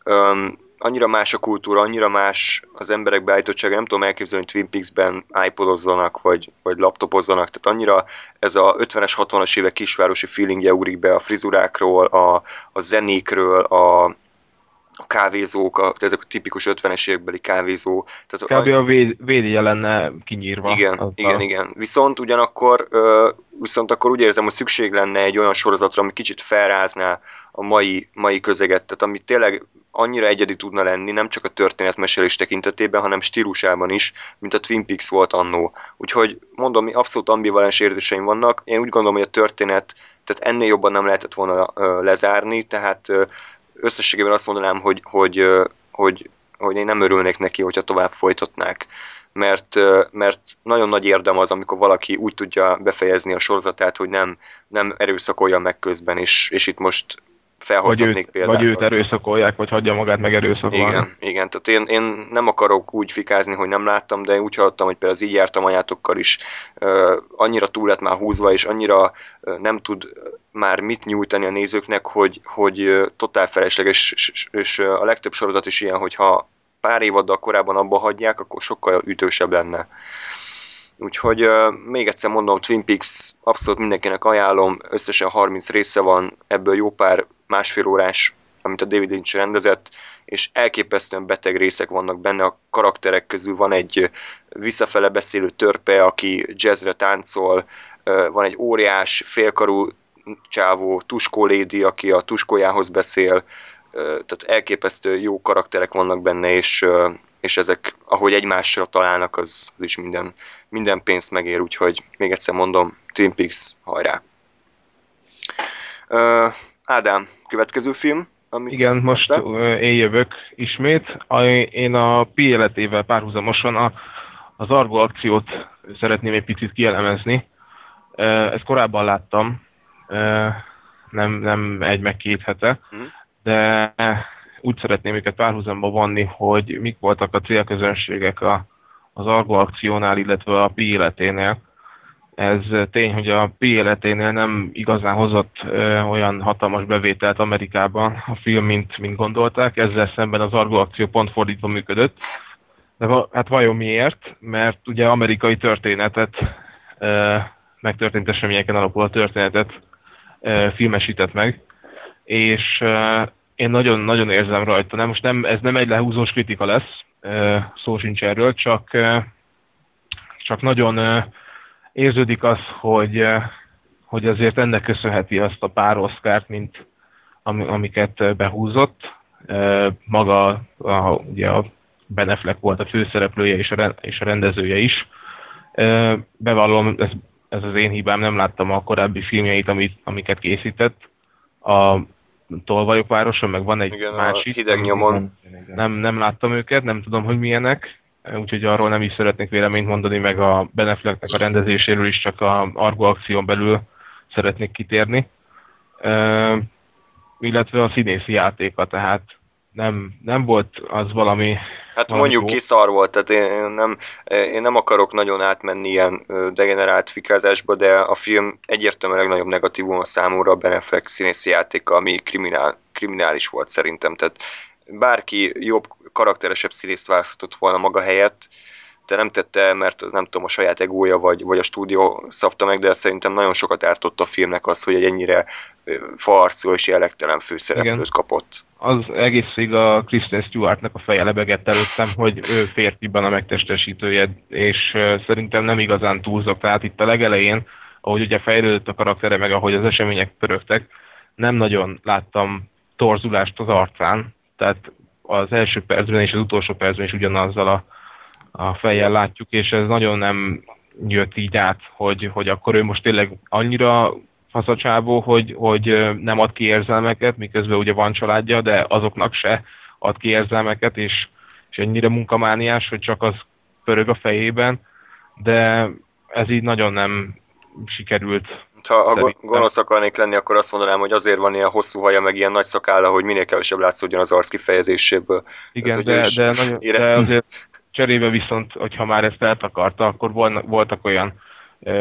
um, annyira más a kultúra, annyira más az emberek beállítottsága, nem tudom elképzelni, hogy Twin Peaks-ben iPodozzanak, vagy, vagy laptopozzanak, tehát annyira ez a 50-es, 60-as évek kisvárosi feelingje úrik be a frizurákról, a, a zenékről, a, a kávézók, a, ezek a tipikus 50-es évekbeli kávézó. Tehát Kb. a véd, védje lenne kinyírva. Igen, igen, a... igen. Viszont ugyanakkor, viszont akkor úgy érzem, hogy szükség lenne egy olyan sorozatra, ami kicsit felrázná a mai, mai közeget, tehát ami tényleg annyira egyedi tudna lenni, nem csak a történetmesélés tekintetében, hanem stílusában is, mint a Twin Peaks volt annó. Úgyhogy mondom, abszolút ambivalens érzéseim vannak. Én úgy gondolom, hogy a történet, tehát ennél jobban nem lehetett volna lezárni, tehát összességében azt mondanám, hogy, hogy, hogy, hogy én nem örülnék neki, hogyha tovább folytatnák. Mert, mert nagyon nagy érdem az, amikor valaki úgy tudja befejezni a sorozatát, hogy nem, nem erőszakolja meg közben, és, és itt most felhozhatnék vagy őt, például. Vagy őt erőszakolják, vagy hagyja magát meg erőszakolni. Igen, igen, tehát én, én nem akarok úgy fikázni, hogy nem láttam, de én úgy hallottam, hogy például az így jártam anyátokkal is, uh, annyira túl lett már húzva, és annyira uh, nem tud már mit nyújtani a nézőknek, hogy, hogy uh, totál felesleges, és, és, és a legtöbb sorozat is ilyen, hogyha pár évaddal korábban abba hagyják, akkor sokkal ütősebb lenne. Úgyhogy uh, még egyszer mondom, Twin Peaks abszolút mindenkinek ajánlom, összesen 30 része van, ebből jó pár másfél órás, amit a David Lynch rendezett, és elképesztően beteg részek vannak benne, a karakterek közül van egy visszafele beszélő törpe, aki jazzre táncol, van egy óriás, félkarú csávó tuskólédi, aki a tuskójához beszél, tehát elképesztő jó karakterek vannak benne, és, és ezek, ahogy egymásra találnak, az, az is minden, minden pénzt megér, úgyhogy még egyszer mondom, Twin Peaks, hajrá! Ádám, következő film? Amit Igen, most te? én jövök ismét. Én a Pi életével párhuzamosan a, az Argo akciót szeretném egy picit kielemezni. Ezt korábban láttam, nem, nem egy meg két hete, mhm. de úgy szeretném őket párhuzamba vonni, hogy mik voltak a célközönségek a, az Argo akciónál, illetve a Pi életénél ez tény, hogy a Pi életénél nem igazán hozott olyan hatalmas bevételt Amerikában a film, mint, mint gondolták, ezzel szemben az Argo akció pont fordítva működött. De hát vajon miért? Mert ugye amerikai történetet, megtörtént eseményeken alapul a történetet filmesített meg, és én nagyon-nagyon érzem rajta. Nem, most nem, ez nem egy lehúzós kritika lesz, szó sincs erről, csak, csak nagyon érződik az, hogy, eh, hogy azért ennek köszönheti azt a pár oszkárt, mint amiket eh, behúzott. Eh, maga a, ugye a Ben Affleck volt a főszereplője és a, és a rendezője is. Bevallom, ez, ez az én hibám, nem láttam a korábbi filmjeit, amit, amiket készített. A Tolvajok városa, meg van egy Igen, másik. hideg nyomon. Nem, nem láttam őket, nem tudom, hogy milyenek úgyhogy arról nem is szeretnék véleményt mondani, meg a Beneflecnek a rendezéséről is csak a Argo akción belül szeretnék kitérni. Uh, illetve a színészi játéka, tehát nem, nem volt az valami... Hát valami mondjuk jó. ki szar volt, tehát én nem, én nem akarok nagyon átmenni ilyen degenerált fikázásba, de a film egyértelműen legnagyobb negatívum a számomra a Beneflek színészi játéka, ami kriminál, kriminális volt szerintem, tehát bárki jobb, karakteresebb színészt választhatott volna maga helyett, de nem tette, mert nem tudom, a saját egója vagy, vagy a stúdió szabta meg, de szerintem nagyon sokat ártott a filmnek az, hogy egy ennyire farcú és jellegtelen főszereplőt Igen. kapott. Az egészig a Kristen Stewartnak a feje lebegett előttem, hogy ő férfiban a megtestesítője, és szerintem nem igazán túlzok. Tehát itt a legelején, ahogy ugye fejlődött a karaktere, meg ahogy az események pörögtek, nem nagyon láttam torzulást az arcán, tehát az első percben és az utolsó percben is ugyanazzal a a fejjel látjuk, és ez nagyon nem jött így át, hogy, hogy akkor ő most tényleg annyira faszacsábó, hogy, hogy nem ad ki érzelmeket, miközben ugye van családja, de azoknak se ad ki érzelmeket, és, és ennyire munkamániás, hogy csak az pörög a fejében, de ez így nagyon nem sikerült. Ha, ha gonosz akarnék lenni, akkor azt mondanám, hogy azért van ilyen hosszú haja, meg ilyen nagy szakálla, hogy minél kevesebb látszódjon az arc kifejezéséből. Igen, Ez, de, de, nagyon, de azért cserébe viszont, hogyha már ezt eltakarta, akkor voltak olyan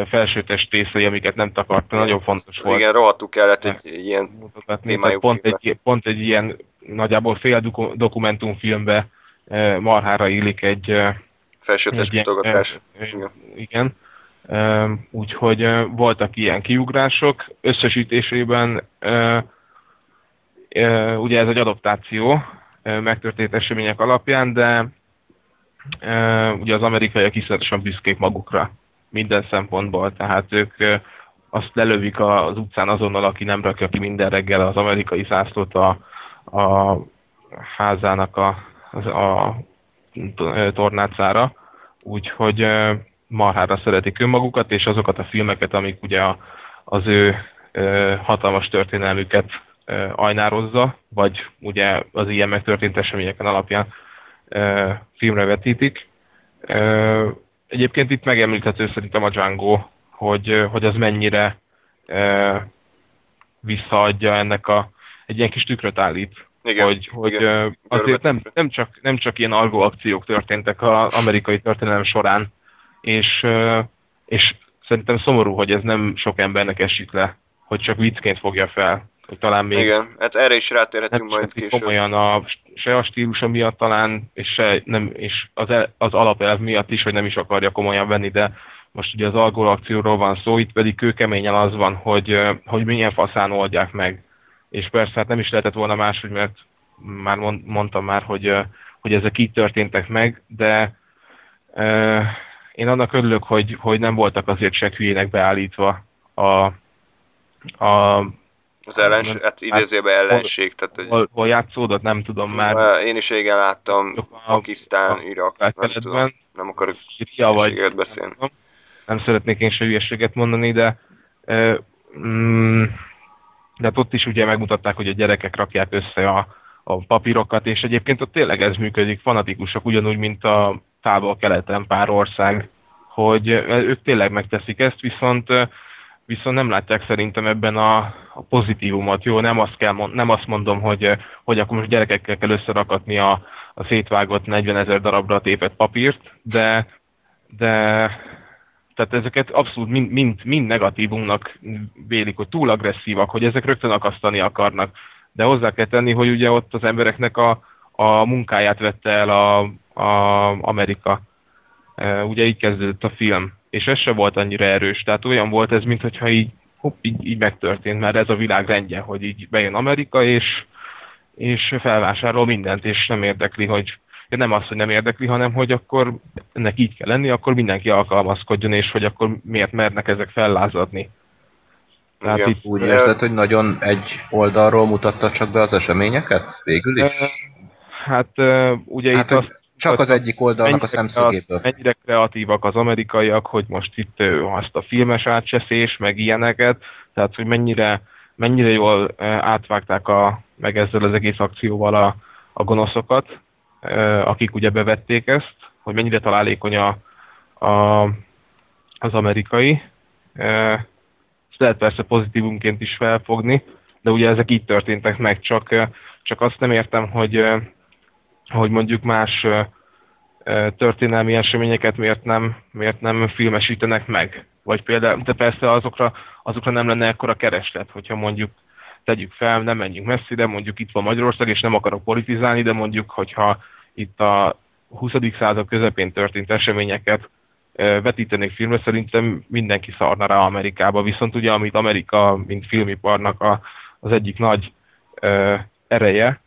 felsőtes tészei, amiket nem takarta, nagyon fontos volt. Igen, rohadtuk kellett egy, egy ilyen témájú pont egy, pont egy ilyen nagyjából fél dokumentumfilmbe marhára illik egy felsőtes mutogatás. Igen. igen. Úgyhogy voltak ilyen kiugrások. Összesítésében ugye ez egy adaptáció megtörtént események alapján, de ugye az amerikaiak iszonyatosan büszkék magukra minden szempontból, tehát ők azt lelövik az utcán azonnal, aki nem rakja ki minden reggel az amerikai zászlót a, a házának a, a, a tornácára, úgyhogy marhára szeretik önmagukat, és azokat a filmeket, amik ugye a, az ő hatalmas történelmüket ajnározza, vagy ugye az ilyen megtörtént eseményeken alapján filmre vetítik. Egyébként itt megemlíthető szerintem a Django, hogy, hogy az mennyire visszaadja ennek a, egy ilyen kis tükröt állít. Igen, hogy, hogy igen. azért nem, nem, csak, nem csak ilyen algó akciók történtek az amerikai történelem során, és, és szerintem szomorú, hogy ez nem sok embernek esik le, hogy csak viccként fogja fel hogy talán még... Igen, hát erre is rátérhetünk majd később. Komolyan a, se a stílusa miatt talán, és, se, nem, és az, el, az alapelv miatt is, hogy nem is akarja komolyan venni, de most ugye az alkohol akcióról van szó, itt pedig kőkeményen az van, hogy, hogy milyen faszán oldják meg. És persze hát nem is lehetett volna máshogy, mert már mondtam már, hogy, hogy ezek így történtek meg, de én annak örülök, hogy, hogy nem voltak azért se hülyének beállítva a, a az ellenség, hát idézőben ellenség. Tehát, hogy... hol, hol játszódott, nem tudom már. Én is régen láttam, Pakisztán, Irak, nem tudom, nem akarok vagy, beszélni. Nem, nem szeretnék én se hülyeséget mondani, de mm, de hát ott is ugye megmutatták, hogy a gyerekek rakják össze a, a papírokat, és egyébként ott tényleg ez működik, fanatikusok, ugyanúgy, mint a távol-keleten pár ország, hogy ők tényleg megteszik ezt, viszont viszont nem látják szerintem ebben a, a pozitívumot. Jó, nem azt, kell, nem azt mondom, hogy, hogy akkor most gyerekekkel kell összerakatni a, a szétvágott 40 ezer darabra tépett papírt, de, de tehát ezeket abszolút mind, mind, mind negatívumnak vélik, hogy túl agresszívak, hogy ezek rögtön akasztani akarnak. De hozzá kell tenni, hogy ugye ott az embereknek a, a munkáját vette el a, a Amerika. Ugye így kezdődött a film és ez se volt annyira erős. Tehát olyan volt ez, mintha így, hopp, így, így megtörtént, mert ez a világ rendje, hogy így bejön Amerika, és, és felvásárol mindent, és nem érdekli, hogy ja, nem az, hogy nem érdekli, hanem hogy akkor ennek így kell lenni, akkor mindenki alkalmazkodjon, és hogy akkor miért mernek ezek fellázadni. Tehát itt, Úgy érzed, hogy nagyon egy oldalról mutatta csak be az eseményeket végül is? Hát ugye hát, itt azt csak az egyik oldalnak a szemszögéből. Mennyire kreatívak az amerikaiak, hogy most itt azt a filmes átcseszés, meg ilyeneket, tehát hogy mennyire, mennyire jól átvágták a, meg ezzel az egész akcióval a, a gonoszokat, akik ugye bevették ezt, hogy mennyire találékony a, a, az amerikai. Ezt lehet persze pozitívunként is felfogni, de ugye ezek így történtek meg, csak, csak azt nem értem, hogy hogy mondjuk más történelmi eseményeket miért nem, miért nem filmesítenek meg. Vagy például, de persze azokra, azokra nem lenne ekkora kereslet, hogyha mondjuk tegyük fel, nem menjünk messzire, mondjuk itt van Magyarország, és nem akarok politizálni, de mondjuk, hogyha itt a 20. század közepén történt eseményeket vetítenék filmre, szerintem mindenki szarna rá Amerikába. Viszont ugye, amit Amerika, mint filmiparnak a, az egyik nagy ereje,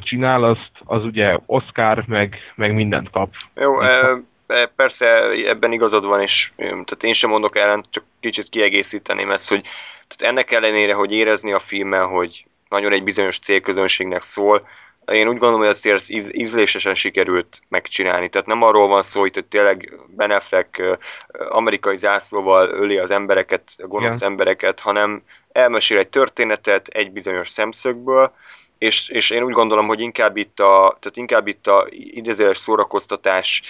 csinál, azt, az ugye Oscar, meg, meg mindent kap. Jó, e, persze ebben igazad van, és tehát én sem mondok ellen, csak kicsit kiegészíteném ezt, hogy tehát ennek ellenére, hogy érezni a filmmel, hogy nagyon egy bizonyos célközönségnek szól, én úgy gondolom, hogy ezt íz, ízlésesen sikerült megcsinálni. Tehát nem arról van szó, hogy tényleg Ben Affleck amerikai zászlóval öli az embereket, a gonosz Igen. embereket, hanem elmesél egy történetet egy bizonyos szemszögből, és, és én úgy gondolom, hogy inkább itt a, tehát inkább itt a idézőes szórakoztatás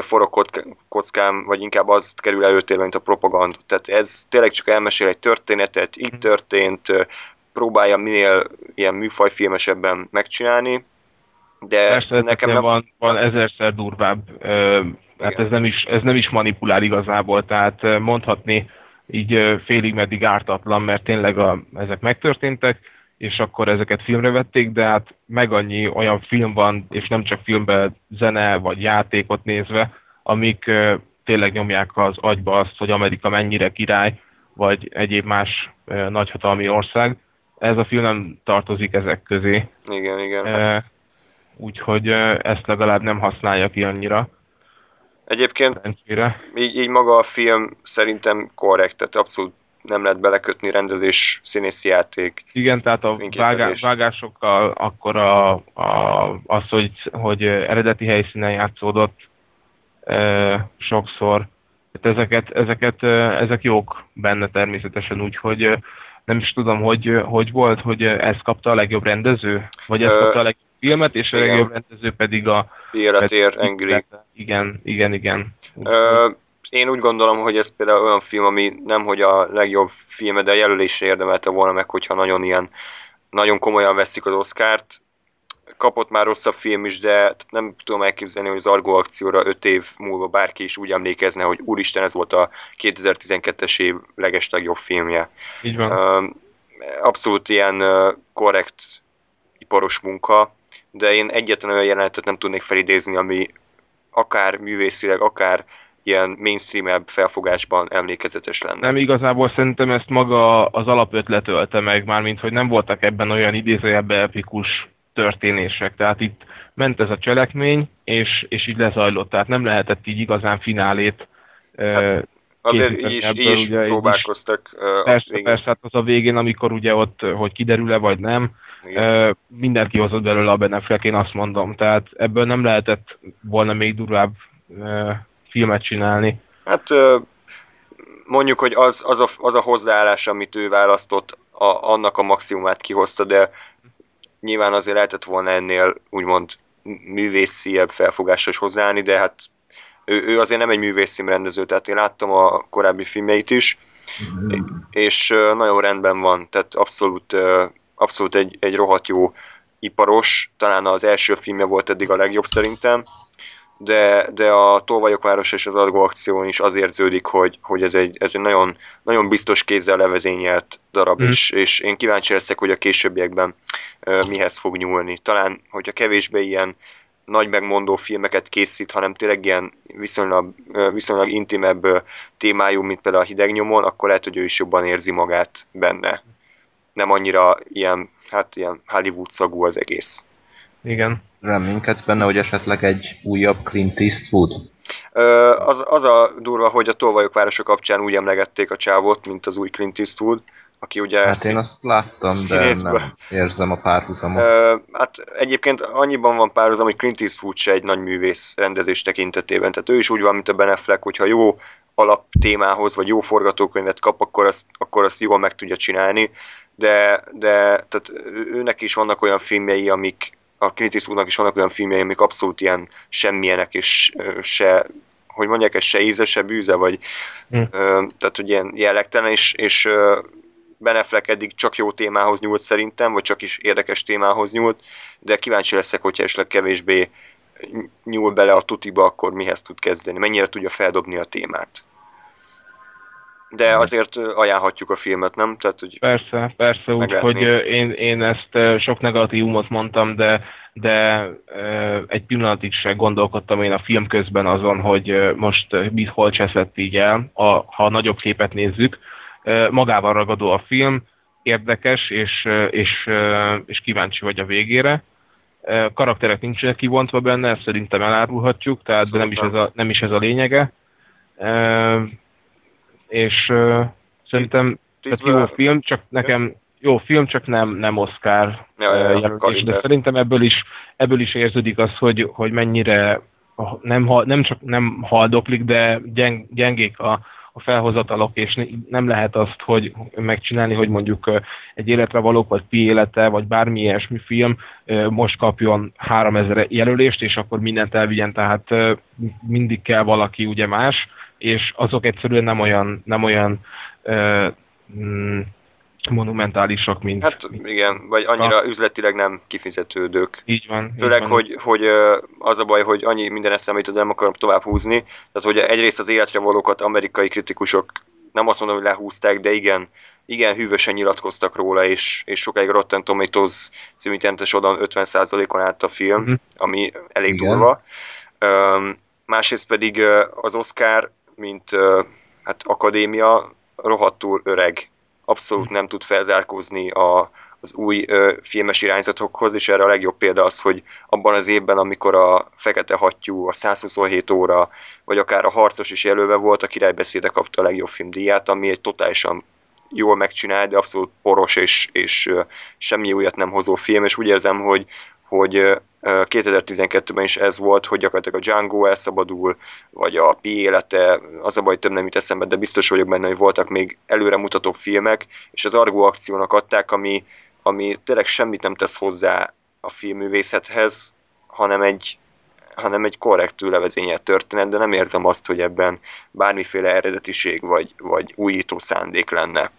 forog kockám, vagy inkább az kerül előtérbe, mint a propaganda. Tehát ez tényleg csak elmesél egy történetet, így mhm. történt, próbálja minél ilyen műfajfilmesebben megcsinálni, de Persze, nekem nem... van, van ezerszer durvább, hát ez nem, is, ez nem is manipulál igazából, tehát mondhatni így félig meddig ártatlan, mert tényleg a, ezek megtörténtek, és akkor ezeket filmre vették, de hát meg annyi olyan film van, és nem csak filmben zene vagy játékot nézve, amik tényleg nyomják az agyba azt, hogy Amerika mennyire király, vagy egyéb más nagyhatalmi ország. Ez a film nem tartozik ezek közé. Igen, igen. Úgyhogy ezt legalább nem használja ki annyira. Egyébként így, így maga a film szerintem korrekt, tehát abszolút nem lehet belekötni rendezés, színészi játék. Igen, tehát a vágá, vágásokkal akkor a, a, az, hogy, hogy eredeti helyszínen játszódott e, sokszor, tehát ezeket, ezeket, ezek jók benne természetesen, úgyhogy nem is tudom, hogy, hogy volt, hogy ezt kapta a legjobb rendező, vagy ezt kapta a legjobb filmet, és igen. a legjobb rendező pedig a... Életér, Engri. Igen, igen, igen. Ö, én úgy gondolom, hogy ez például olyan film, ami nem hogy a legjobb filme, de a jelölésre érdemelte volna meg, hogyha nagyon ilyen, nagyon komolyan veszik az Oscárt. Kapott már rosszabb film is, de nem tudom elképzelni, hogy az Argo akcióra öt év múlva bárki is úgy emlékezne, hogy úristen, ez volt a 2012-es év legeslegjobb filmje. Így van. Abszolút ilyen korrekt iparos munka, de én egyetlen olyan jelenetet nem tudnék felidézni, ami akár művészileg, akár ilyen mainstream felfogásban emlékezetes lenne. Nem igazából szerintem ezt maga az alapötlet ölte meg, mármint hogy nem voltak ebben olyan idézőjebbe epikus történések. Tehát itt ment ez a cselekmény, és, és így lezajlott. Tehát nem lehetett így igazán finálét hát, Azért így is, ebből, is ugye, próbálkoztak. Is, persze, persze, hát az a végén, amikor ugye ott, hogy kiderül-e vagy nem, Igen. mindenki hozott belőle a Beneflek, én azt mondom. Tehát ebből nem lehetett volna még durvább filmet csinálni. Hát mondjuk, hogy az, az, a, az a hozzáállás, amit ő választott, a, annak a maximumát kihozta, de nyilván azért lehetett volna ennél úgymond művésziebb felfogásra is hozzáállni, de hát ő, ő azért nem egy művészfilmrendező, tehát én láttam a korábbi filmeit is, mm. és nagyon rendben van, tehát abszolút, abszolút egy, egy rohadt jó iparos, talán az első filmje volt eddig a legjobb szerintem, de, de a Tolvajok város és az Argo akción is az érződik, hogy, hogy ez, egy, ez egy nagyon, nagyon biztos kézzel levezényelt darab, mm. és, és én kíváncsi leszek, hogy a későbbiekben uh, mihez fog nyúlni. Talán, hogyha kevésbé ilyen nagy megmondó filmeket készít, hanem tényleg ilyen viszonylag, viszonylag intimebb témájú, mint például a hidegnyomon, akkor lehet, hogy ő is jobban érzi magát benne. Nem annyira ilyen, hát ilyen Hollywood szagú az egész. Igen. Reménykedsz benne, hogy esetleg egy újabb Clint Eastwood? Ö, az, az a durva, hogy a Tolvajok városa kapcsán úgy emlegették a csávot, mint az új Clint Eastwood, aki ugye... Hát én azt láttam, de nem érzem a párhuzamot. Ö, hát egyébként annyiban van párhuzam, hogy Clint Eastwood se egy nagy művész rendezés tekintetében, tehát ő is úgy van, mint a Ben Affleck, hogyha jó alaptémához, vagy jó forgatókönyvet kap, akkor azt, akkor azt jól meg tudja csinálni, de, de tehát őnek is vannak olyan filmjei, amik, a Clint Eastwoodnak is vannak olyan filmjei, amik abszolút ilyen semmilyenek, és se, hogy mondják, ez se íze, se bűze, vagy mm. ö, tehát, hogy ilyen jellegtelen, és, és ö, Ben Affleck eddig csak jó témához nyúlt szerintem, vagy csak is érdekes témához nyúlt, de kíváncsi leszek, hogyha esetleg kevésbé nyúl bele a tutiba, akkor mihez tud kezdeni, mennyire tudja feldobni a témát de azért ajánlhatjuk a filmet, nem? Tehát, hogy persze, persze, úgyhogy én, én ezt sok negatívumot mondtam, de, de egy pillanatig se gondolkodtam én a film közben azon, hogy most mit hol cseszett így el, a, ha a nagyobb képet nézzük. Magával ragadó a film, érdekes, és, és, és kíváncsi vagy a végére. Karakterek nincsenek kivontva benne, ezt szerintem elárulhatjuk, tehát de nem is, ez a, nem is ez a lényege és uh, szerintem tehát jó film, csak nekem jó film, csak nem, nem Oscar Ja, ja, ja, de szerintem ebből is, ebből is érződik az, hogy, hogy mennyire nem, nem csak nem haldoklik, de gyeng, gyengék a, a felhozatalok, és ne- nem lehet azt, hogy megcsinálni, hogy mondjuk egy életre valók, vagy pi élete, vagy bármi ilyesmi film most kapjon 3000 jelölést, és akkor mindent elvigyen, tehát mindig kell valaki ugye más, és azok egyszerűen nem olyan, nem olyan ö, mm, monumentálisak, mint... Hát igen, vagy annyira üzletileg nem kifizetődők. így van. így Főleg, van. hogy, hogy az a baj, hogy annyi minden eszembe jutott, de nem akarom tovább húzni. Tehát, hogy egyrészt az életre valókat amerikai kritikusok nem azt mondom, hogy lehúzták, de igen, igen hűvösen nyilatkoztak róla, és, és sokáig Rotten Tomatoes című interneten oldalon 50%-on állt a film, Mhm. ami elég Igen. durva. Öm, másrészt pedig az Oscar, mint hát akadémia, rohadtul öreg. Abszolút nem tud felzárkózni a, az új filmes irányzatokhoz, és erre a legjobb példa az, hogy abban az évben, amikor a Fekete Hattyú, a 127 óra, vagy akár a Harcos is jelölve volt, a királybeszéde kapta a legjobb filmdíját, ami egy totálisan jól megcsinált, de abszolút poros és, és semmi újat nem hozó film, és úgy érzem, hogy, hogy 2012-ben is ez volt, hogy gyakorlatilag a Django elszabadul, vagy a Pi élete, az a baj, több nem jut eszembe, de biztos vagyok benne, hogy voltak még előremutatóbb filmek, és az Argo akciónak adták, ami, ami tényleg semmit nem tesz hozzá a filmművészethez, hanem egy, hanem egy korrektül levezényelt történet, de nem érzem azt, hogy ebben bármiféle eredetiség vagy, vagy újító szándék lenne.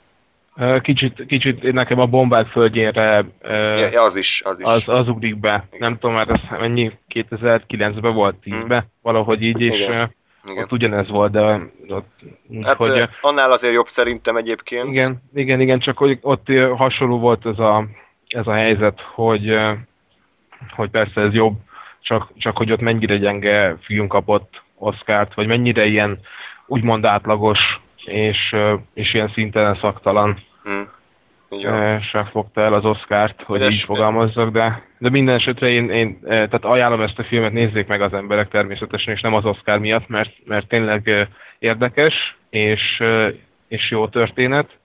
Kicsit, kicsit nekem a bombák földjére Ja, ja, az is, az is. az, az ugrik be. Nem tudom, mert ez mennyi 2009-ben volt, 10-ben, valahogy így, és Igen. Igen. ott ugyanez volt, de ott, Hát hogy, annál azért jobb szerintem egyébként. igen, igen, igen, csak hogy ott hasonló volt ez a, ez a helyzet, hogy, hogy persze ez jobb, csak, csak hogy ott mennyire gyenge film kapott Oscárt, vagy mennyire ilyen úgymond átlagos, és, és ilyen szinten szaktalan Hm. Így van. e, se fogta el az Oscárt, hogy Üres- így fogalmazzak, de, de minden esetre én, én tehát ajánlom ezt a filmet, nézzék meg az emberek természetesen, és nem az Oscar miatt, mert, mert tényleg érdekes, és, és jó történet.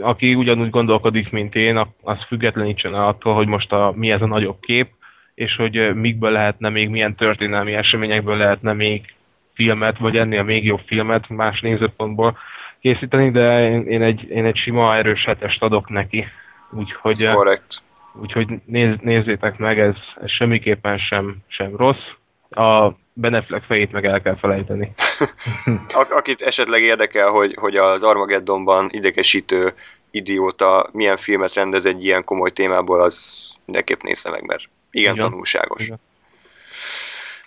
Aki ugyanúgy gondolkodik, mint én, az függetlenítsen el attól, hogy most a, mi ez a nagyobb kép, és hogy mikből lehetne még, milyen történelmi eseményekből lehetne még filmet, vagy ennél még jobb filmet más nézőpontból készíteni, de én, én, egy, én egy sima erős hetest adok neki. Úgyhogy, korrekt. úgyhogy néz, nézzétek meg, ez, ez semmiképpen sem, sem rossz. A Beneflek fejét meg el kell felejteni. [laughs] Akit esetleg érdekel, hogy, hogy az Armageddonban idegesítő idióta milyen filmet rendez egy ilyen komoly témából, az mindenképp nézze meg, mert igen Igen. tanulságos. Igen.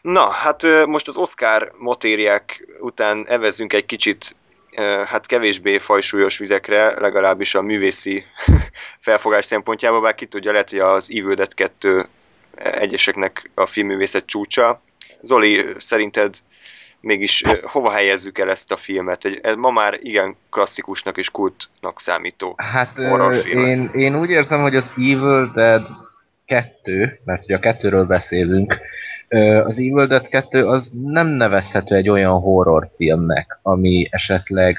Na, hát most az Oscar motériák után evezzünk egy kicsit hát kevésbé fajsúlyos vizekre, legalábbis a művészi [laughs] felfogás szempontjából, bár ki tudja, lehet, hogy az Evil Dead 2 egyeseknek a filmművészet csúcsa. Zoli, szerinted mégis hova helyezzük el ezt a filmet? Egy, ez ma már igen klasszikusnak és kultnak számító. Hát én, én úgy érzem, hogy az Evil Dead 2, mert ugye a kettőről beszélünk, az Evil Dead 2 az nem nevezhető egy olyan horrorfilmnek, ami esetleg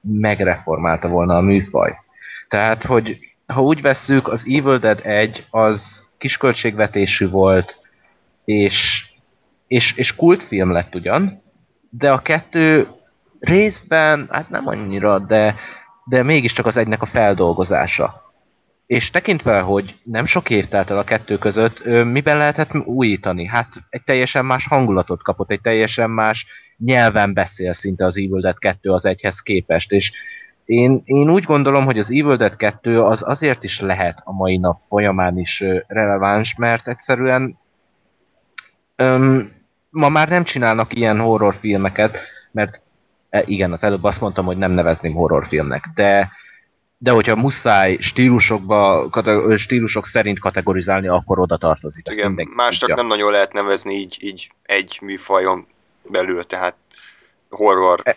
megreformálta volna a műfajt. Tehát, hogy ha úgy vesszük, az Evil Dead 1 az kisköltségvetésű volt, és, és, és kultfilm lett ugyan, de a kettő részben, hát nem annyira, de, de mégiscsak az egynek a feldolgozása. És tekintve, hogy nem sok év telt el a kettő között, miben lehetett újítani? Hát egy teljesen más hangulatot kapott, egy teljesen más nyelven beszél szinte az Evil Dead 2 az egyhez képest, és én, én úgy gondolom, hogy az Evil Dead 2 az azért is lehet a mai nap folyamán is releváns, mert egyszerűen öm, ma már nem csinálnak ilyen horrorfilmeket, mert e, igen, az előbb azt mondtam, hogy nem nevezném horrorfilmnek, de de hogyha muszáj stílusokba, kate- stílusok szerint kategorizálni, akkor oda tartozik. Ezt Igen, másnak tudja. nem nagyon lehet nevezni így, így egy műfajon belül, tehát horror. E-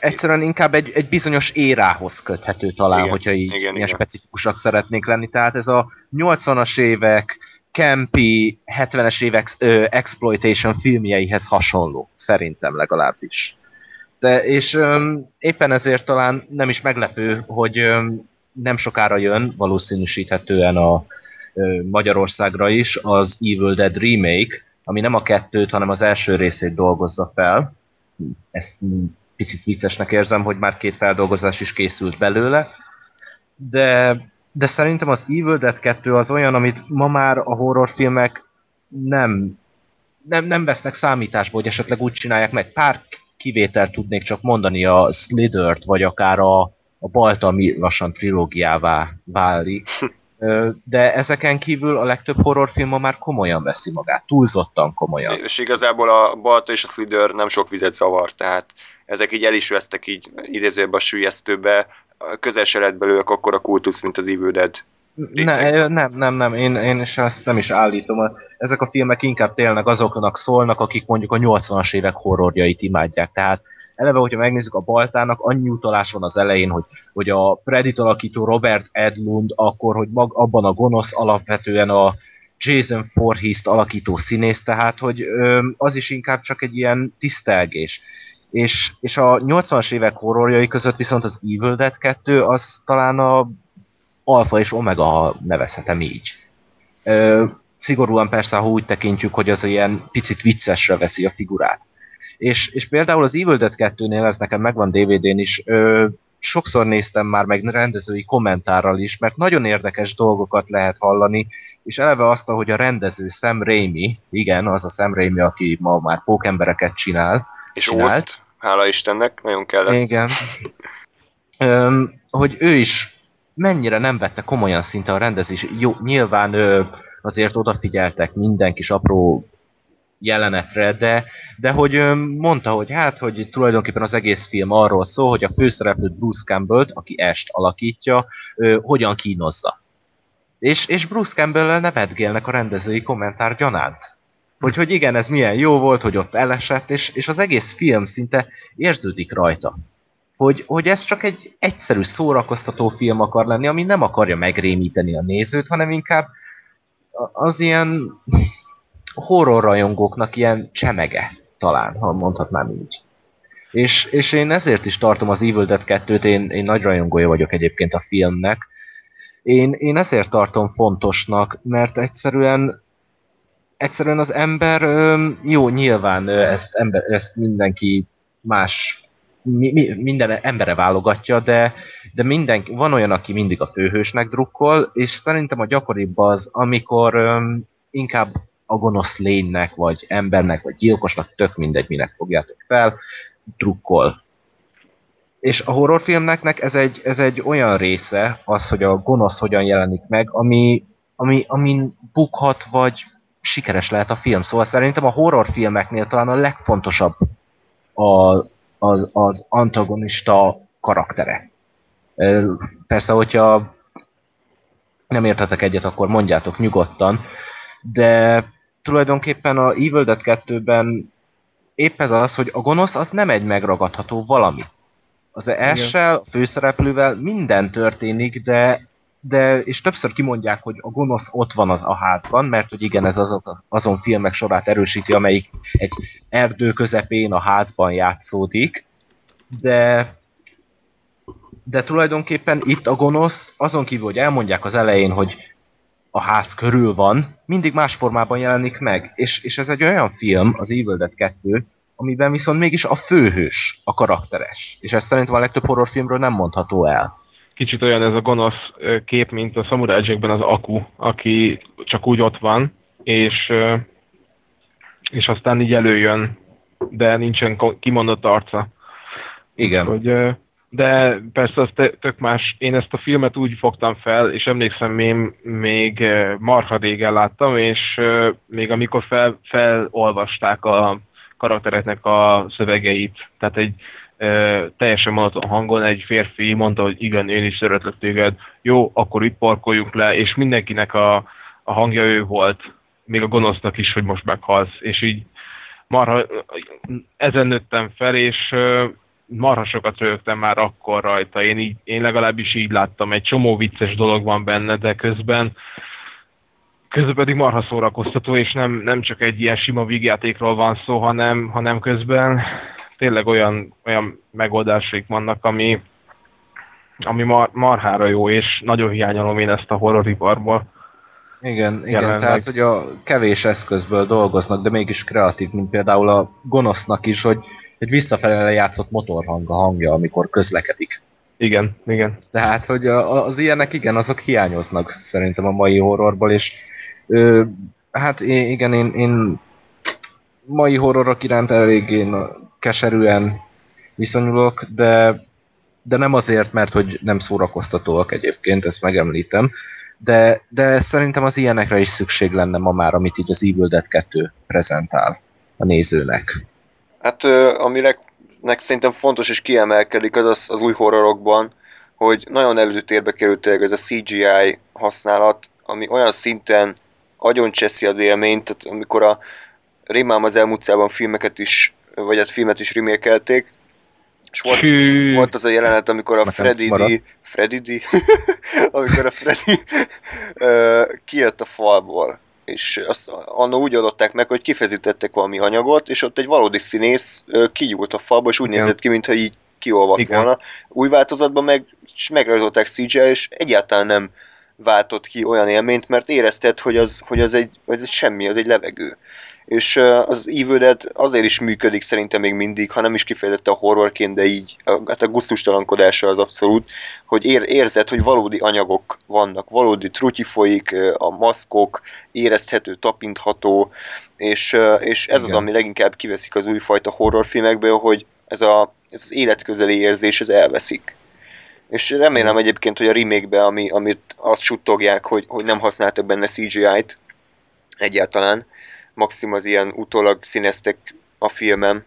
Egyszerűen inkább egy, egy bizonyos érához köthető talán, Igen, hogyha így igen, ilyen igen. specifikusak szeretnék lenni. Tehát ez a 80-as évek campy, 70-es évek ö, exploitation filmjeihez hasonló, szerintem legalábbis. De, és öm, éppen ezért talán nem is meglepő, hogy öm, nem sokára jön, valószínűsíthetően a Magyarországra is, az Evil Dead Remake, ami nem a kettőt, hanem az első részét dolgozza fel. Ezt picit viccesnek érzem, hogy már két feldolgozás is készült belőle, de, de szerintem az Evil Dead 2 az olyan, amit ma már a horrorfilmek nem, nem, nem vesznek számításba, hogy esetleg úgy csinálják meg. Pár kivételt tudnék csak mondani, a Slithert, vagy akár a, a Balta, ami lassan trilógiává válik. De ezeken kívül a legtöbb horrorfilm ma már komolyan veszi magát, túlzottan komolyan. És igazából a Balta és a Slither nem sok vizet zavar, tehát ezek így el is vesztek így idézőjebb a sülyeztőbe, közel se lett belőlük akkor a kultusz, mint az Evil Dead ne, nem, nem, nem, én, én is ezt nem is állítom. Ezek a filmek inkább tényleg azoknak szólnak, akik mondjuk a 80-as évek horrorjait imádják. Tehát eleve, hogyha megnézzük a Baltának, annyi utalás van az elején, hogy, hogy a Freddy alakító Robert Edlund, akkor, hogy mag, abban a gonosz alapvetően a Jason Voorhees-t alakító színész, tehát hogy ö, az is inkább csak egy ilyen tisztelgés. És, és a 80-as évek horrorjai között viszont az Evil Dead 2 az talán a alfa és omega, ha nevezhetem így. Ö, szigorúan persze, ha úgy tekintjük, hogy az ilyen picit viccesre veszi a figurát. És, és például az Evil Dead 2-nél, ez nekem megvan DVD-n is, ö, sokszor néztem már meg rendezői kommentárral is, mert nagyon érdekes dolgokat lehet hallani, és eleve azt, hogy a rendező Sam Raimi, igen, az a Sam Raimi, aki ma már pókembereket csinál. És Ószt, hála Istennek, nagyon kellett. Igen. Öm, hogy ő is mennyire nem vette komolyan szinte a rendezés. Jó, nyilván ö, azért odafigyeltek minden kis apró jelenetre, de, de hogy mondta, hogy hát, hogy tulajdonképpen az egész film arról szól, hogy a főszereplőt Bruce campbell aki Est alakítja, ö, hogyan kínozza. És, és Bruce campbell nevetgélnek a rendezői kommentár gyanánt. Hogy, hogy igen, ez milyen jó volt, hogy ott elesett, és, és az egész film szinte érződik rajta hogy, hogy ez csak egy egyszerű szórakoztató film akar lenni, ami nem akarja megrémíteni a nézőt, hanem inkább az ilyen horror rajongóknak ilyen csemege, talán, ha mondhatnám így. És, és én ezért is tartom az Evil Dead 2-t, én, én nagy rajongója vagyok egyébként a filmnek. Én, én ezért tartom fontosnak, mert egyszerűen egyszerűen az ember, jó, nyilván ezt, ember, ezt mindenki más mi, mi, minden embere válogatja, de, de mindenki, van olyan, aki mindig a főhősnek drukkol, és szerintem a gyakoribb az, amikor öm, inkább a gonosz lénynek, vagy embernek, vagy gyilkosnak, tök mindegy, minek fogjátok fel, drukkol. És a horrorfilmnek ez egy, ez egy olyan része, az, hogy a gonosz hogyan jelenik meg, ami, ami, amin bukhat, vagy sikeres lehet a film. Szóval szerintem a horrorfilmeknél talán a legfontosabb a, az, az antagonista karaktere. Persze, hogyha nem értetek egyet, akkor mondjátok nyugodtan, de tulajdonképpen a Evil Dead 2-ben épp ez az, hogy a gonosz az nem egy megragadható valami. Az essel, a főszereplővel minden történik, de de, és többször kimondják, hogy a gonosz ott van az a házban, mert hogy igen, ez azok, azon filmek sorát erősíti, amelyik egy erdő közepén a házban játszódik, de de tulajdonképpen itt a gonosz, azon kívül, hogy elmondják az elején, hogy a ház körül van, mindig más formában jelenik meg. És, és ez egy olyan film, az Evil Dead 2, amiben viszont mégis a főhős, a karakteres. És ez szerintem a legtöbb horrorfilmről nem mondható el kicsit olyan ez a gonosz kép, mint a Samurai az Aku, aki csak úgy ott van, és, és aztán így előjön, de nincsen kimondott arca. Igen. Hogy, de persze az tök más. Én ezt a filmet úgy fogtam fel, és emlékszem, én még marha régen láttam, és még amikor fel, felolvasták a karaktereknek a szövegeit, tehát egy teljesen monoton hangon egy férfi mondta, hogy igen, én is szeretlek téged, jó, akkor itt parkoljunk le, és mindenkinek a, a hangja ő volt, még a gonosznak is, hogy most meghalsz, és így marha, ezen nőttem fel, és marha sokat rögtem már akkor rajta. Én, így, én legalábbis így láttam, egy csomó vicces dolog van benne, de közben közben pedig marha szórakoztató, és nem, nem csak egy ilyen sima vígjátékról van szó, hanem, hanem közben tényleg olyan, olyan megoldásaik vannak, ami, ami mar, marhára jó, és nagyon hiányolom én ezt a horroriparból. Igen, igen, Jelenleg. tehát hogy a kevés eszközből dolgoznak, de mégis kreatív, mint például a gonosznak is, hogy egy visszafelé lejátszott motorhang a hangja, amikor közlekedik. Igen, igen. Tehát, hogy az ilyenek igen, azok hiányoznak szerintem a mai horrorból, és ö, hát igen, én, én mai horrorok iránt eléggé keserűen viszonyulok, de, de nem azért, mert hogy nem szórakoztatóak egyébként, ezt megemlítem, de, de szerintem az ilyenekre is szükség lenne ma már, amit így az Evil Dead 2 prezentál a nézőnek. Hát nek szerintem fontos és kiemelkedik az, az az új horrorokban, hogy nagyon előtérbe került tényleg ez a CGI használat, ami olyan szinten agyoncseszi az élményt, tehát amikor a Rémám az elmúlt filmeket is, vagy hát filmet is remékelték, és volt, Hű, volt az a jelenet, amikor a Ez nekem Freddy D. Freddy D, [laughs] amikor a Freddy ö, kijött a falból, és azt annó úgy adották meg, hogy kifezítettek valami anyagot, és ott egy valódi színész ö, kigyúlt a falba, és úgy Igen. nézett ki, mintha így kiolvadt Igen. volna. Új változatban meg és megrajzolták CGI, és egyáltalán nem váltott ki olyan élményt, mert érezted, hogy az, hogy az, egy, hogy ez egy semmi, az egy levegő. És az Evil Dead azért is működik szerintem még mindig, ha nem is kifejezetten a horrorként, de így, a, hát a gusztustalankodása az abszolút, hogy ér, érzed, hogy valódi anyagok vannak, valódi trutyi folyik, a maszkok, érezhető, tapintható, és, és ez az, Igen. ami leginkább kiveszik az újfajta horrorfilmekből, hogy ez, a, ez az életközeli érzés, ez elveszik. És remélem egyébként, hogy a remake ami, amit azt suttogják, hogy, hogy nem használtak benne CGI-t egyáltalán, maximum az ilyen utólag színeztek a filmem,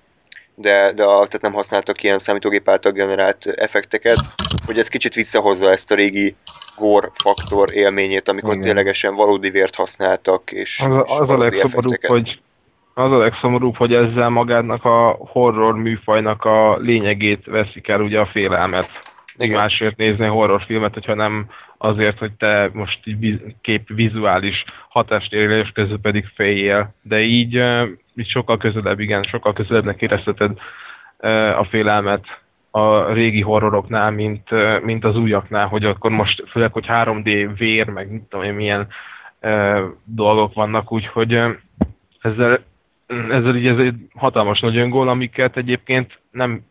de, de a, tehát nem használtak ilyen számítógép által generált effekteket, hogy ez kicsit visszahozza ezt a régi gore faktor élményét, amikor Igen. ténylegesen valódi vért használtak, és, az, a- és az a legszomorúbb, hogy az a legszomorúbb, hogy ezzel magának a horror műfajnak a lényegét veszik el ugye a félelmet. Igen. Másért nézni horrorfilmet, hogyha nem azért, hogy te most kép vizuális hatásérélés közül pedig féljél. De így, így sokkal közelebb, igen, sokkal közelebbnek érezheted a félelmet a régi horroroknál, mint, mint az újaknál, hogy akkor most főleg, hogy 3D vér, meg mit tudom én, milyen dolgok vannak, úgyhogy ezzel, ezzel így ez egy hatalmas nagy öngól, amiket egyébként nem,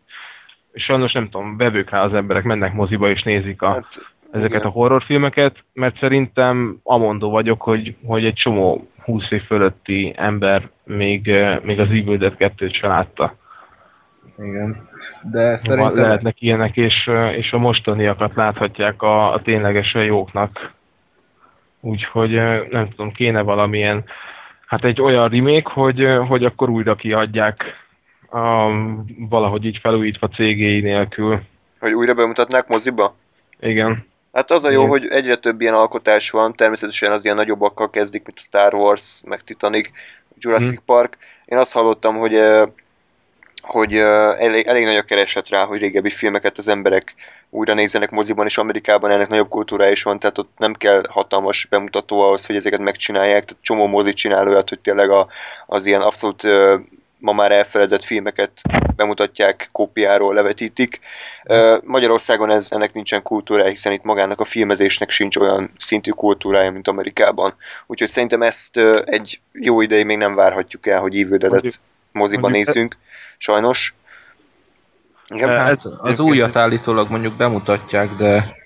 sajnos nem tudom, vevők rá az emberek, mennek moziba és nézik a, Hát, ezeket igen. a horrorfilmeket, mert szerintem amondó vagyok, hogy, hogy egy csomó 20 év fölötti ember még, eh, még az Evil Dead 2-t se látta. Igen. De Szerintem... szerintem... Lehetnek ilyenek, és, eh, és a mostaniakat láthatják a, a ténylegesen jóknak. Úgyhogy eh, nem tudom, kéne valamilyen, hát egy olyan remake, hogy, hogy akkor újra kiadják a, valahogy így felújítva cégéi nélkül. Hogy újra bemutatnák moziba? Igen. Hát az a jó, Igen. hogy egyre több ilyen alkotás van, természetesen az ilyen nagyobbakkal kezdik, mint a Star Wars, meg Titanic, Jurassic Hm. Park. Én azt hallottam, hogy hogy elég, elég nagy a kereslet rá, hogy régebbi filmeket az emberek újra nézzenek moziban, és Amerikában ennek nagyobb kultúrája is van, tehát ott nem kell hatalmas bemutató ahhoz, hogy ezeket megcsinálják, tehát csomó mozi csinál olyat, hogy tényleg a, az ilyen abszolút ma már elfeledett filmeket bemutatják, kópiáról levetítik. Magyarországon ez, ennek nincsen kultúrája, hiszen itt magának a filmezésnek sincs olyan szintű kultúrája, mint Amerikában. Úgyhogy szerintem ezt egy jó ideig még nem várhatjuk el, hogy Dead-et moziban nézzünk. Sajnos. Igen? Eh, Hát az újat állítólag mondjuk bemutatják, de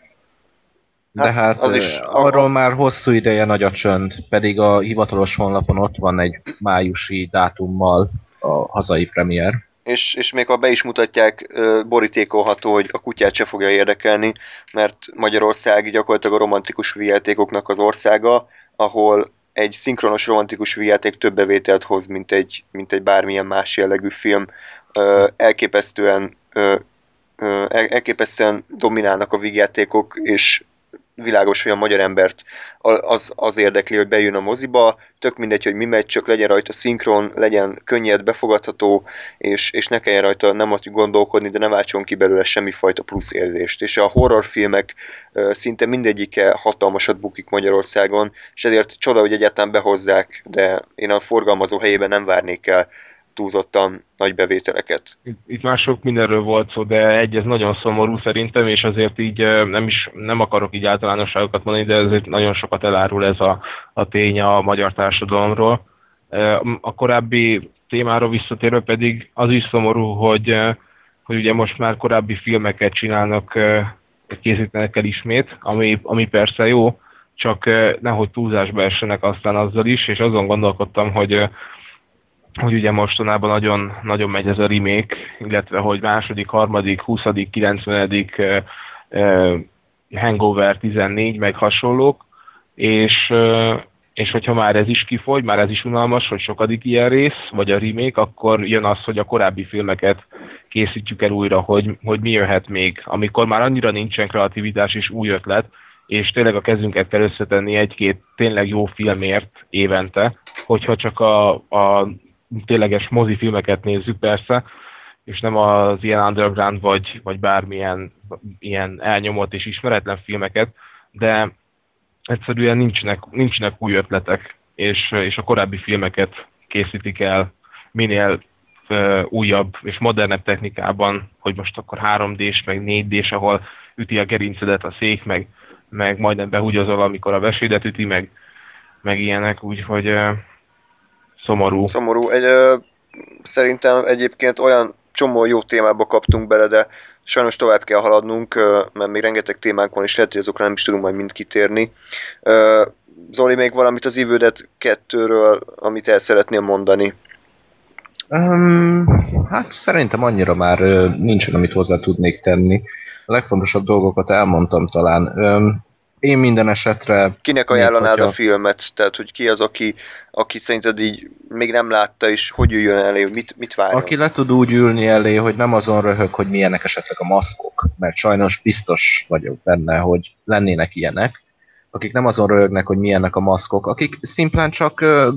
de Hát, hát, az is- arról már hosszú ideje nagy a csönd, pedig a hivatalos honlapon ott van egy májusi dátummal a hazai premier. és, és még ha be is mutatják, borítékolható, hogy a kutyát se fogja érdekelni, mert Magyarország gyakorlatilag a romantikus vígjátékoknak az országa, ahol egy szinkronos romantikus vígjáték több bevételt hoz, mint egy, mint egy bármilyen más jellegű film. Elképesztően elképesztően dominálnak a vígjátékok, és világos, hogy a magyar embert az, az érdekli, hogy bejön a moziba, tök mindegy, hogy mi megy, csak legyen rajta szinkron, legyen könnyed, befogadható, és, és ne kelljen rajta nem azt gondolkodni, de ne váltson ki belőle semmifajta plusz érzést. És a horrorfilmek szinte mindegyike hatalmasat bukik Magyarországon, és ezért csoda, hogy egyáltalán behozzák, de én a forgalmazó helyében nem várnék el túlzottan nagy bevételeket. Itt, már sok mindenről volt szó, de egy ez nagyon szomorú szerintem, és azért így nem is nem akarok így általánosságokat mondani, de ezért nagyon sokat elárul ez a, a tény a magyar társadalomról. A korábbi témára visszatérve pedig az is szomorú, hogy, hogy ugye most már korábbi filmeket csinálnak, készítenek el ismét, ami, ami persze jó, csak nehogy túlzásba essenek aztán azzal is, és azon gondolkodtam, hogy hogy ugye mostanában nagyon, nagyon megy ez a remake, illetve hogy második, harmadik, 20., 90., Hangover 14, meg hasonlók, és, és hogyha már ez is kifogy, már ez is unalmas, hogy sokadik ilyen rész, vagy a remake, akkor jön az, hogy a korábbi filmeket készítjük el újra, hogy, hogy mi jöhet még, amikor már annyira nincsen kreativitás és új ötlet, és tényleg a kezünket kell összetenni egy-két tényleg jó filmért évente, hogyha csak a, a tényleges mozifilmeket nézzük persze, és nem az ilyen underground vagy, vagy bármilyen ilyen elnyomott és ismeretlen filmeket, de egyszerűen nincsenek, nincsenek új ötletek, és, és a korábbi filmeket készítik el minél újabb és modernebb technikában, hogy most akkor 3D-s, meg 4D-s, ahol üti a gerincedet a szék, meg, meg majdnem behúgyazol, amikor a vesédet üti, meg, meg ilyenek, úgyhogy Szomorú. Szomorú. Egy, ö, szerintem egyébként olyan csomó jó témába kaptunk bele, de sajnos tovább kell haladnunk, ö, mert még rengeteg témánk van, és lehet, hogy azokra nem is tudunk majd mind kitérni. Ö, Zoli, még valamit az Evil kettőről, amit el szeretnél mondani? Um, hát szerintem annyira már uh, nincsen, amit hozzá tudnék tenni. A legfontosabb dolgokat elmondtam talán. Um, én minden esetre... Kinek ajánlanád a filmet? Tehát, hogy ki az, aki, aki szerinted így még nem látta, és hogy jöjjön elé, mit, mit várjon? Aki le tud úgy ülni elé, hogy nem azon röhög, hogy milyenek esetleg a maszkok, mert sajnos biztos vagyok benne, hogy lennének ilyenek, akik nem azon röhögnek, hogy milyenek a maszkok, akik szimplán csak ö,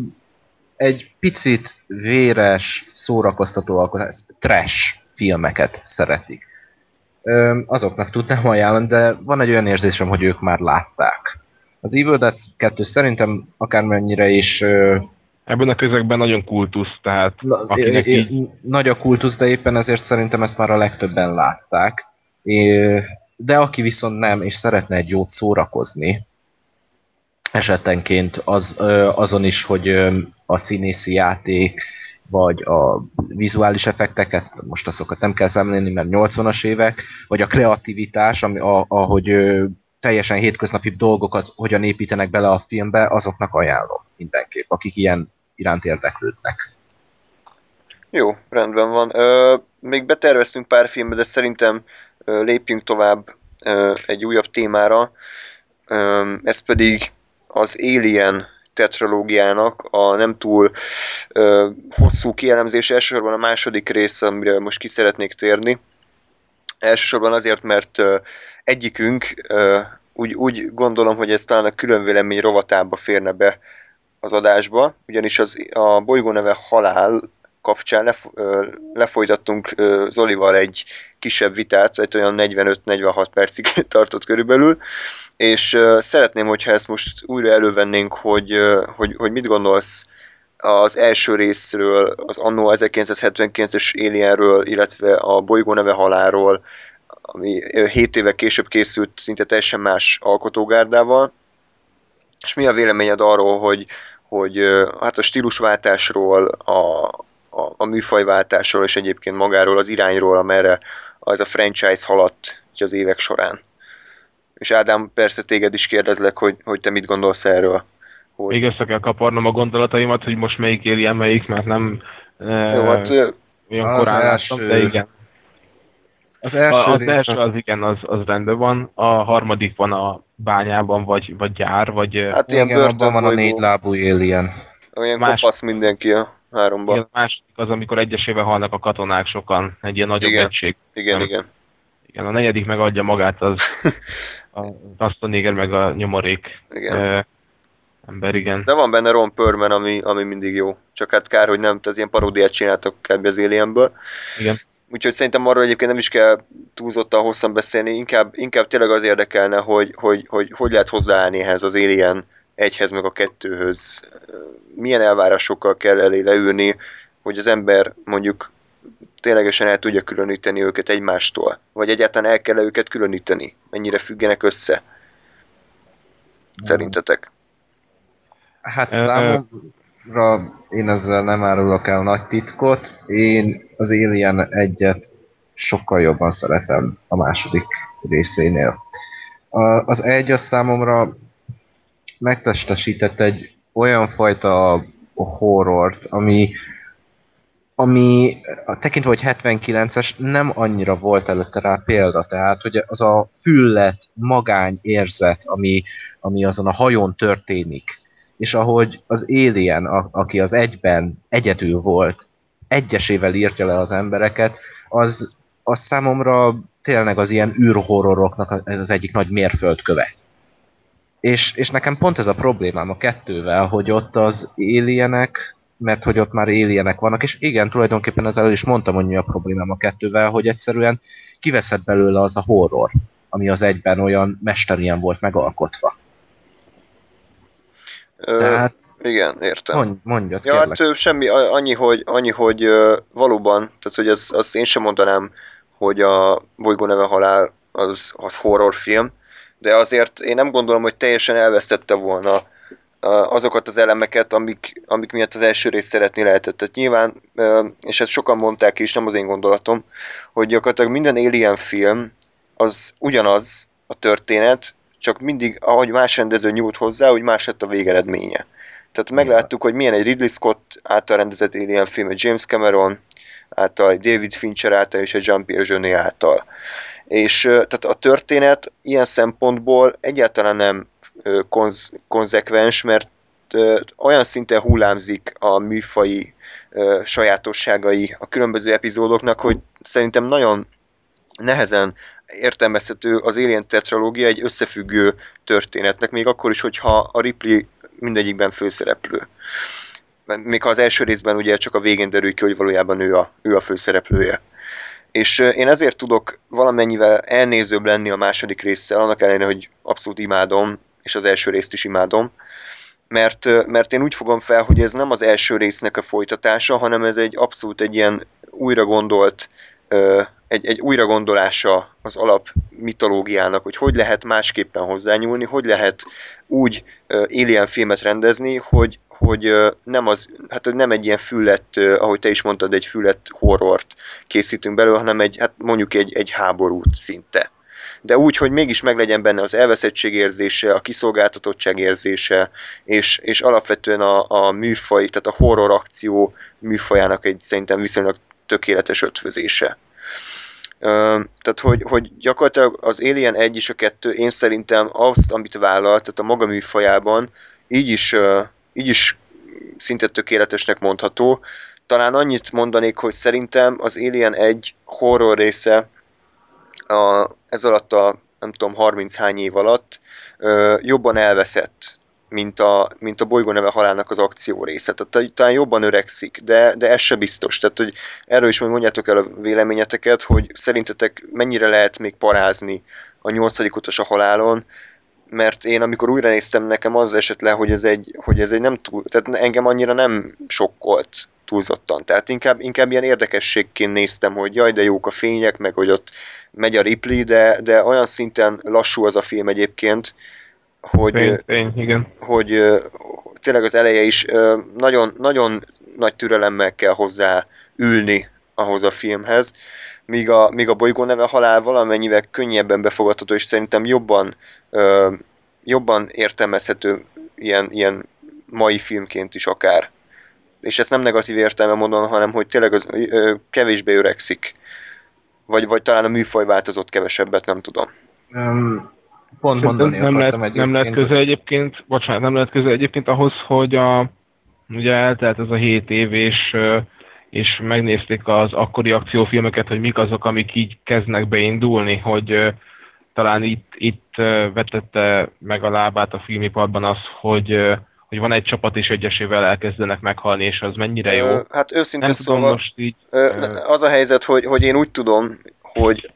egy picit véres, szórakoztató alkotás, trash filmeket szeretik azoknak tudnám ajánlani, de van egy olyan érzésem, hogy ők már látták. Az Evil Dead 2 szerintem akármennyire is... Ebben a közegben nagyon kultusz, tehát na, akinek é, így... Nagy a kultusz, de éppen ezért szerintem ezt már a legtöbben látták. É, de aki viszont nem, és szeretne egy jót szórakozni, esetenként az, azon is, hogy a színészi játék, vagy a vizuális effekteket, most azokat nem kell szemlélni, mert 80-as évek, vagy a kreativitás, ami, a, ahogy teljesen hétköznapi dolgokat hogyan építenek bele a filmbe, azoknak ajánlom mindenképp, akik ilyen iránt érdeklődnek. Jó, rendben van. Ö, még beterveztünk pár filmet, de szerintem ö, lépjünk tovább ö, egy újabb témára. Ö, ez pedig az Alien tetralógiának a nem túl ö, hosszú kielemzése, elsősorban a második rész, amire most ki szeretnék térni. Elsősorban azért, mert ö, egyikünk ö, úgy, úgy gondolom, hogy ez talán a külön vélemény rovatába férne be az adásba, ugyanis az, a bolygó neve Halál kapcsán lef, lefolytattunk Zolival egy kisebb vitát, egy olyan 45-46 percig [laughs] tartott körülbelül, és szeretném, hogyha ezt most újra elővennénk, hogy, hogy, hogy mit gondolsz az első részről, az annó 1979-es Alienről, illetve a bolygó neve haláról, ami 7 éve később készült szinte teljesen más alkotógárdával, és mi a véleményed arról, hogy, hogy hát a stílusváltásról, a, a, a műfajváltásról, és egyébként magáról az irányról, amerre az a franchise haladt az évek során? És Ádám, persze téged is kérdezlek, hogy, hogy te mit gondolsz erről. Hogy... Még össze kell kaparnom a gondolataimat, hogy most melyik éri melyik, mert nem e, Jó, hát, olyan korán első... láttam, de igen. Az első, a, az, első az... az igen, az, az rendben van, a harmadik van a bányában, vagy, vagy gyár, vagy... Hát ilyen igen, abban van a négy lábú alien. Olyan más... kopasz mindenki a háromban. Igen, a másik az, amikor egyesével halnak a katonák sokan, egy ilyen nagyobb igen. egység. Igen, nem? igen. Igen, a negyedik megadja magát, az [laughs] a néger meg a nyomorék igen. Ö, ember, igen. De van benne Ron Perlman, ami, ami mindig jó. Csak hát kár, hogy nem, tehát ilyen paródiát csináltak kb. az Alienből. Igen. Úgyhogy szerintem arról egyébként nem is kell túlzottan hosszan beszélni, inkább, inkább tényleg az érdekelne, hogy hogy, hogy, hogy lehet hozzáállni ehhez az Alien egyhez meg a kettőhöz. Milyen elvárásokkal kell elé leülni, hogy az ember mondjuk ténylegesen el tudja különíteni őket egymástól? Vagy egyáltalán el kell -e őket különíteni? Mennyire függenek össze? Szerintetek? Hát számomra én ezzel nem árulok el nagy titkot. Én az Alien egyet sokkal jobban szeretem a második részénél. Az egy az számomra megtestesített egy olyan fajta horrort, ami ami tekintve, hogy 79-es nem annyira volt előtte rá példa, tehát hogy az a füllet, magány érzet, ami, ami azon a hajón történik, és ahogy az Alien, a, aki az egyben egyedül volt, egyesével írtja le az embereket, az, az számomra tényleg az ilyen űrhorroroknak az egyik nagy mérföldköve. És, és nekem pont ez a problémám a kettővel, hogy ott az alienek mert hogy ott már éljenek vannak, és igen, tulajdonképpen ezzel is mondtam, hogy mi a problémám a kettővel, hogy egyszerűen kiveszett belőle az a horror, ami az egyben olyan mesterien volt megalkotva. Ö, Tehát... Igen, értem. Mondj, mondjad, ja, kérlek. hát semmi, annyi, hogy, annyi, hogy valóban, tehát hogy az, az én sem mondanám, hogy a Bolygó neve halál az, az horrorfilm, de azért én nem gondolom, hogy teljesen elvesztette volna azokat az elemeket, amik, amik miatt az első részt szeretni lehetett. Tehát nyilván, és ezt sokan mondták is, nem az én gondolatom, hogy gyakorlatilag minden Alien film az ugyanaz a történet, csak mindig, ahogy más rendező nyújt hozzá, hogy más lett a végeredménye. Tehát megláttuk, hogy milyen egy Ridley Scott által rendezett Alien film, egy James Cameron által, egy David Fincher által és egy Jean-Pierre Jeunet által. És tehát a történet ilyen szempontból egyáltalán nem konz, konzekvens, mert olyan szinten hullámzik a műfai sajátosságai a különböző epizódoknak, hogy szerintem nagyon nehezen értelmezhető az Alien tetralógia egy összefüggő történetnek, még akkor is, hogyha a Ripley mindegyikben főszereplő. Még ha az első részben ugye csak a végén derül ki, hogy valójában ő a, ő a főszereplője. És én ezért tudok valamennyivel elnézőbb lenni a második résszel, annak ellenére, hogy abszolút imádom, és az első részt is imádom, mert, mert én úgy fogom fel, hogy ez nem az első résznek a folytatása, hanem ez egy abszolút egy ilyen újra gondolt, egy, egy újra gondolása az alap mitológiának, hogy hogy lehet másképpen hozzányúlni, hogy lehet úgy Alien filmet rendezni, hogy, hogy nem, az, hát nem egy ilyen füllet, ahogy te is mondtad, egy füllet horrort készítünk belőle, hanem egy, hát mondjuk egy, egy háborút szinte de úgy, hogy mégis meglegyen benne az elveszettség érzése, a kiszolgáltatottság érzése, és, és alapvetően a, a műfaj, tehát a horror akció műfajának egy szerintem viszonylag tökéletes ötvözése. Tehát, hogy, hogy gyakorlatilag az Alien 1 és a 2 én szerintem azt, amit vállalt, tehát a maga műfajában, így is, így is szinte tökéletesnek mondható. Talán annyit mondanék, hogy szerintem az Alien 1 horror része a, ez alatt a nem tudom, 30 hány év alatt ö, jobban elveszett, mint a, mint a bolygó neve halálnak az akció része. Tehát talán jobban öregszik, de, de ez se biztos. Tehát, hogy erről is mondjátok el a véleményeteket, hogy szerintetek mennyire lehet még parázni a nyolcadik utas a halálon, mert én amikor újra néztem, nekem az esett le, hogy ez egy, hogy ez egy nem túl, tehát engem annyira nem sokkolt túlzottan. Tehát inkább, inkább ilyen érdekességként néztem, hogy jaj, de jók a fények, meg hogy ott megy a Ripley, de, de olyan szinten lassú az a film egyébként, hogy, fény, fény, igen. hogy tényleg az eleje is nagyon, nagyon nagy türelemmel kell hozzá ülni ahhoz a filmhez, míg a, míg a bolygó neve halál valamennyivel könnyebben befogadható, és szerintem jobban, jobban értelmezhető ilyen, ilyen mai filmként is akár. És ezt nem negatív értelme mondom, hanem hogy tényleg az, kevésbé öregszik vagy, vagy talán a műfaj változott kevesebbet, nem tudom. Um, pont mondani nem lehet, nem lehet köze egyébként, bocsánat, nem lehet köze egyébként ahhoz, hogy a, ugye eltelt ez a 7 év, és, és megnézték az akkori akciófilmeket, hogy mik azok, amik így kezdnek beindulni, hogy talán itt, itt vetette meg a lábát a filmiparban az, hogy hogy van egy csapat és egyesével elkezdenek meghalni, és az mennyire jó. Hát őszintén Nem szóval, tudom, most így, az a helyzet, hogy, hogy én úgy tudom, hogy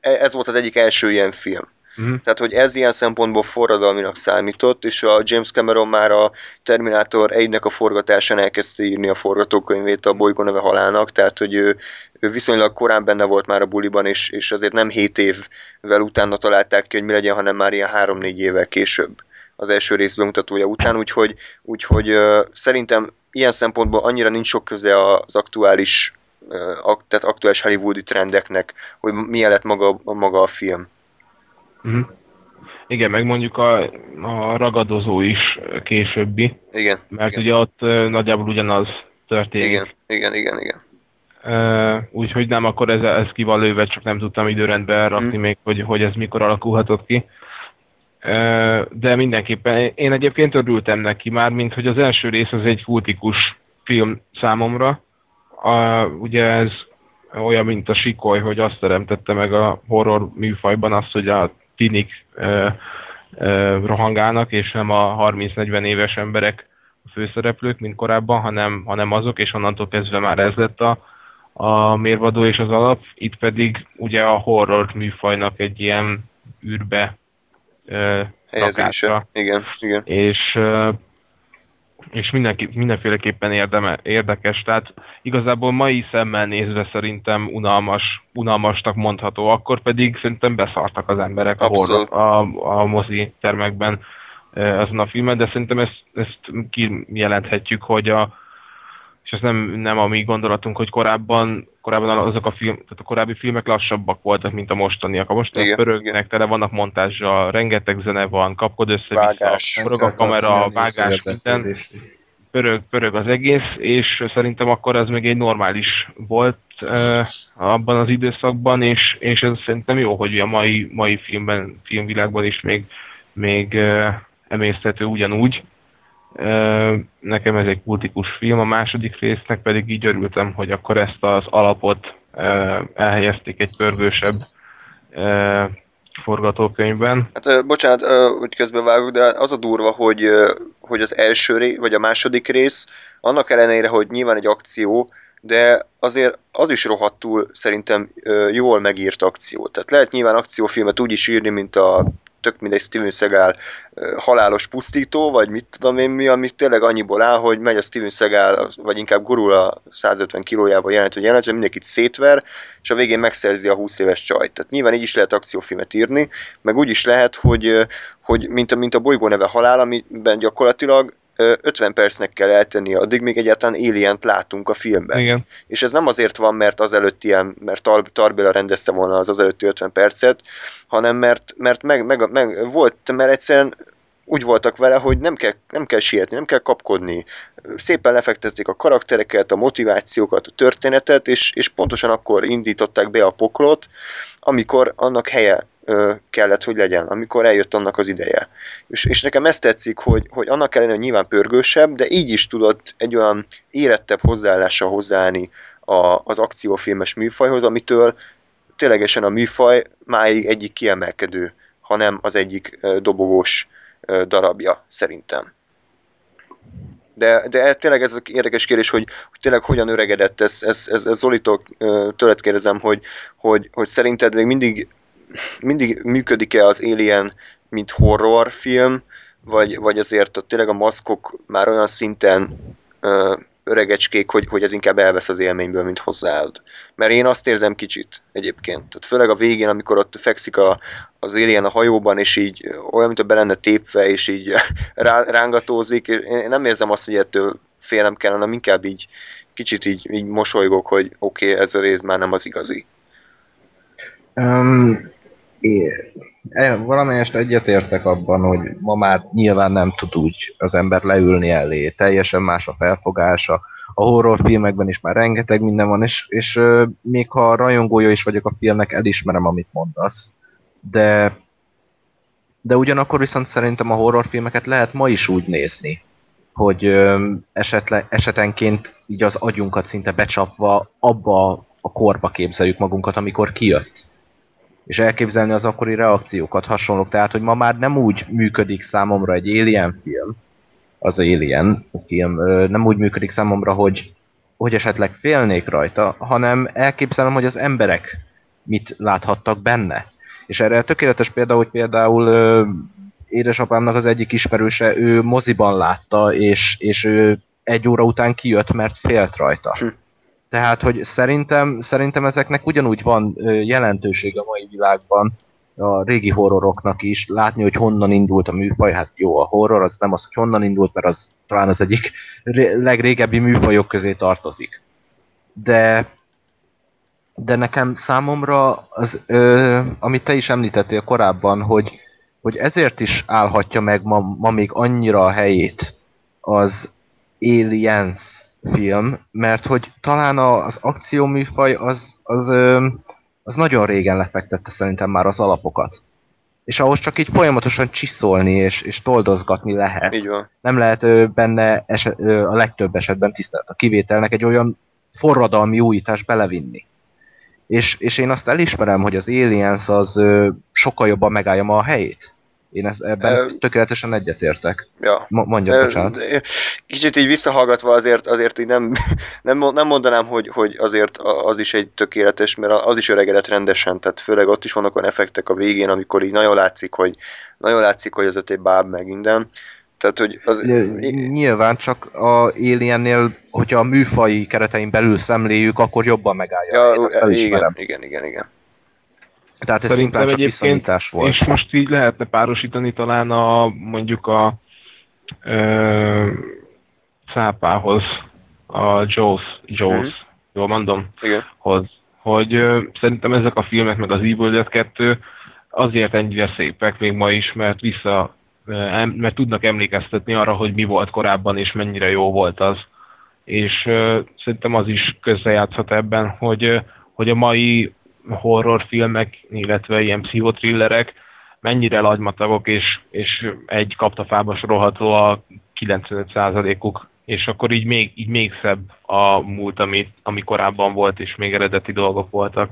e, ez volt az egyik első ilyen film. Uh-huh. Tehát, hogy ez ilyen szempontból forradalminak számított, és a James Cameron már a Terminator 1-nek a forgatásán elkezdte írni a forgatókönyvét a bolygó neve halálnak, tehát, hogy ő, ő viszonylag korán benne volt már a buliban, és, és azért nem 7 évvel utána találták ki, hogy mi legyen, hanem már ilyen 3-4 évvel később az első rész bemutatója után, úgyhogy, úgyhogy uh, szerintem ilyen szempontból annyira nincs sok köze az aktuális, uh, tehát aktuális hollywoodi trendeknek, hogy milyen lett maga, maga a film. Uh-huh. Igen, meg mondjuk a, a ragadozó is későbbi. Igen. Mert igen. ugye ott nagyjából ugyanaz történik. Igen, igen, igen, igen. Uh, úgyhogy nem, akkor ez, ez ki van lőve, csak nem tudtam időrendbe rakni mm. még, hogy, hogy ez mikor alakulhatott ki. Uh, de mindenképpen én egyébként örültem neki már, mint hogy az első rész az egy kultikus film számomra. Uh, ugye ez olyan, mint a sikoly, hogy azt teremtette meg a horror műfajban azt, hogy a tinik uh, uh, rohangálnak, és nem a 30-40 éves emberek a főszereplők, mint korábban, hanem, hanem azok, és onnantól kezdve már ez lett a, a mérvadó és az alap, itt pedig ugye a horror műfajnak egy ilyen űrbe lakása. Igen, igen. És, és mindenki, mindenféleképpen érdeme, érdekes, tehát igazából mai szemmel nézve szerintem unalmas, unalmasnak mondható, akkor pedig szerintem beszartak az emberek a, horror, a, a mozi termekben azon a filmen, de szerintem ezt, ezt kijelenthetjük, hogy a, és ez nem, nem a mi gondolatunk, hogy korábban, korábban azok a, film, tehát a korábbi filmek lassabbak voltak, mint a mostaniak. A mostaniak pörögnek, tele vannak montázsal, rengeteg zene van, kapkod össze-vissza, pörög a kamera, vágás, minden. Pörög, pörög az egész, és szerintem akkor az még egy normális volt uh, abban az időszakban, és, és ez szerintem jó, hogy a mai, mai filmben, filmvilágban is még, még uh, emészthető ugyanúgy Nekem ez egy kultikus film, a második résznek pedig így örültem, hogy akkor ezt az alapot elhelyezték egy pörgősebb forgatókönyvben. Hát bocsánat, hogy közbevágok, de az a durva, hogy, hogy az első rész, vagy a második rész, annak ellenére, hogy nyilván egy akció, de azért az is rohadtul szerintem jól megírt akció. Tehát lehet nyilván akciófilmet úgy is írni, mint a tök mindegy Steven Seagal halálos pusztító, vagy mit tudom én mi, ami tényleg annyiból áll, hogy megy a Steven Seagal, vagy inkább gurul a 150 kilójával jelent, hogy jelent, hogy mindenkit szétver, és a végén megszerzi a 20 éves csajt. Tehát nyilván így is lehet akciófilmet írni, meg úgy is lehet, hogy, hogy mint, a, mint a bolygó neve halál, amiben gyakorlatilag 50 percnek kell eltenni, addig még egyáltalán alien látunk a filmben. Igen. És ez nem azért van, mert az előtt ilyen, mert Tar- Tarbéla rendezte volna az az előtti 50 percet, hanem mert, mert meg, meg, meg volt, mert egyszerűen úgy voltak vele, hogy nem kell, nem kell sietni, nem kell kapkodni. Szépen lefektették a karaktereket, a motivációkat, a történetet, és, és pontosan akkor indították be a poklot, amikor annak helye kellett, hogy legyen, amikor eljött annak az ideje. És, és nekem ezt tetszik, hogy, hogy annak ellenére, hogy nyilván pörgősebb, de így is tudott egy olyan érettebb hozzáállással hozzáállni a, az akciófilmes műfajhoz, amitől ténylegesen a műfaj máig egyik kiemelkedő, hanem az egyik dobogós darabja, szerintem. De, de tényleg ez érdekes kérdés, hogy, hogy tényleg hogyan öregedett, ez, ez, ez, ez Zolitól tőled kérdezem, hogy, hogy, hogy szerinted még mindig mindig működik-e az Alien, mint horrorfilm, vagy, vagy azért ott tényleg a maszkok már olyan szinten ö, öregecskék, hogy, hogy ez inkább elvesz az élményből, mint hozzááll. Mert én azt érzem kicsit egyébként. Tehát főleg a végén, amikor ott fekszik a, az Alien a hajóban, és így olyan, mint a be lenne tépve, és így [laughs] rá, rángatózik. Én nem érzem azt, hogy ettől félem kell, hanem inkább így kicsit így, így mosolygok, hogy oké, okay, ez a rész már nem az igazi. Um, valamelyest egyetértek abban, hogy ma már nyilván nem tud úgy az ember leülni elé, teljesen más a felfogása, a horrorfilmekben is már rengeteg minden van, és, és euh, még ha rajongója is vagyok a filmnek, elismerem, amit mondasz, de de ugyanakkor viszont szerintem a horrorfilmeket lehet ma is úgy nézni, hogy esetle, esetenként így az agyunkat szinte becsapva abba a korba képzeljük magunkat, amikor kijött és elképzelni az akkori reakciókat hasonlók. Tehát, hogy ma már nem úgy működik számomra egy Alien film, az Alien film, nem úgy működik számomra, hogy, hogy esetleg félnék rajta, hanem elképzelem, hogy az emberek mit láthattak benne. És erre tökéletes példa, hogy például ö, édesapámnak az egyik ismerőse, ő moziban látta, és, és ő egy óra után kijött, mert félt rajta. Hm. Tehát, hogy szerintem, szerintem ezeknek ugyanúgy van jelentőség a mai világban, a régi horroroknak is, látni, hogy honnan indult a műfaj, hát jó, a horror az nem az, hogy honnan indult, mert az talán az egyik legrégebbi műfajok közé tartozik. De, de nekem számomra, az, ö, amit te is említettél korábban, hogy, hogy ezért is állhatja meg ma, ma még annyira a helyét az Aliens film, mert hogy talán az akcióműfaj az, az, az nagyon régen lefektette szerintem már az alapokat. És ahhoz csak így folyamatosan csiszolni és, és toldozgatni lehet. Így van. Nem lehet benne eset, a legtöbb esetben tisztelet a kivételnek egy olyan forradalmi újítás belevinni. És, és én azt elismerem, hogy az Aliens az sokkal jobban megállja ma a helyét. Én ezt, ebben uh, tökéletesen egyetértek. Ja. Mondja, uh, bocsánat. Kicsit így visszahallgatva azért, azért így nem, [laughs] nem, nem mondanám, hogy, hogy azért az is egy tökéletes, mert az is öregedett rendesen, tehát főleg ott is vannak olyan effektek a végén, amikor így nagyon látszik, hogy nagyon látszik, hogy az öté báb meg minden. Tehát, hogy az... Nyilván csak a Aliennél, hogyha a műfai keretein belül szemléljük, akkor jobban megállja. Ja, igen, igen, igen, igen. Tehát ez Szerintem csak viszonyítás volt. És most így lehetne párosítani talán a mondjuk a ö, cápához, a Jaws, Jaws, mm-hmm. jól mondom? Igen. Hoz, hogy ö, szerintem ezek a filmek, meg az Evil Dead 2 azért ennyire szépek még ma is, mert vissza, mert tudnak emlékeztetni arra, hogy mi volt korábban, és mennyire jó volt az. És ö, szerintem az is közrejátszhat ebben, hogy, hogy a mai horrorfilmek, illetve ilyen pszichotrillerek mennyire lagymatagok, és, és egy kaptafába sorolható a 95%-uk, és akkor így még, így még szebb a múlt, ami, ami korábban volt, és még eredeti dolgok voltak.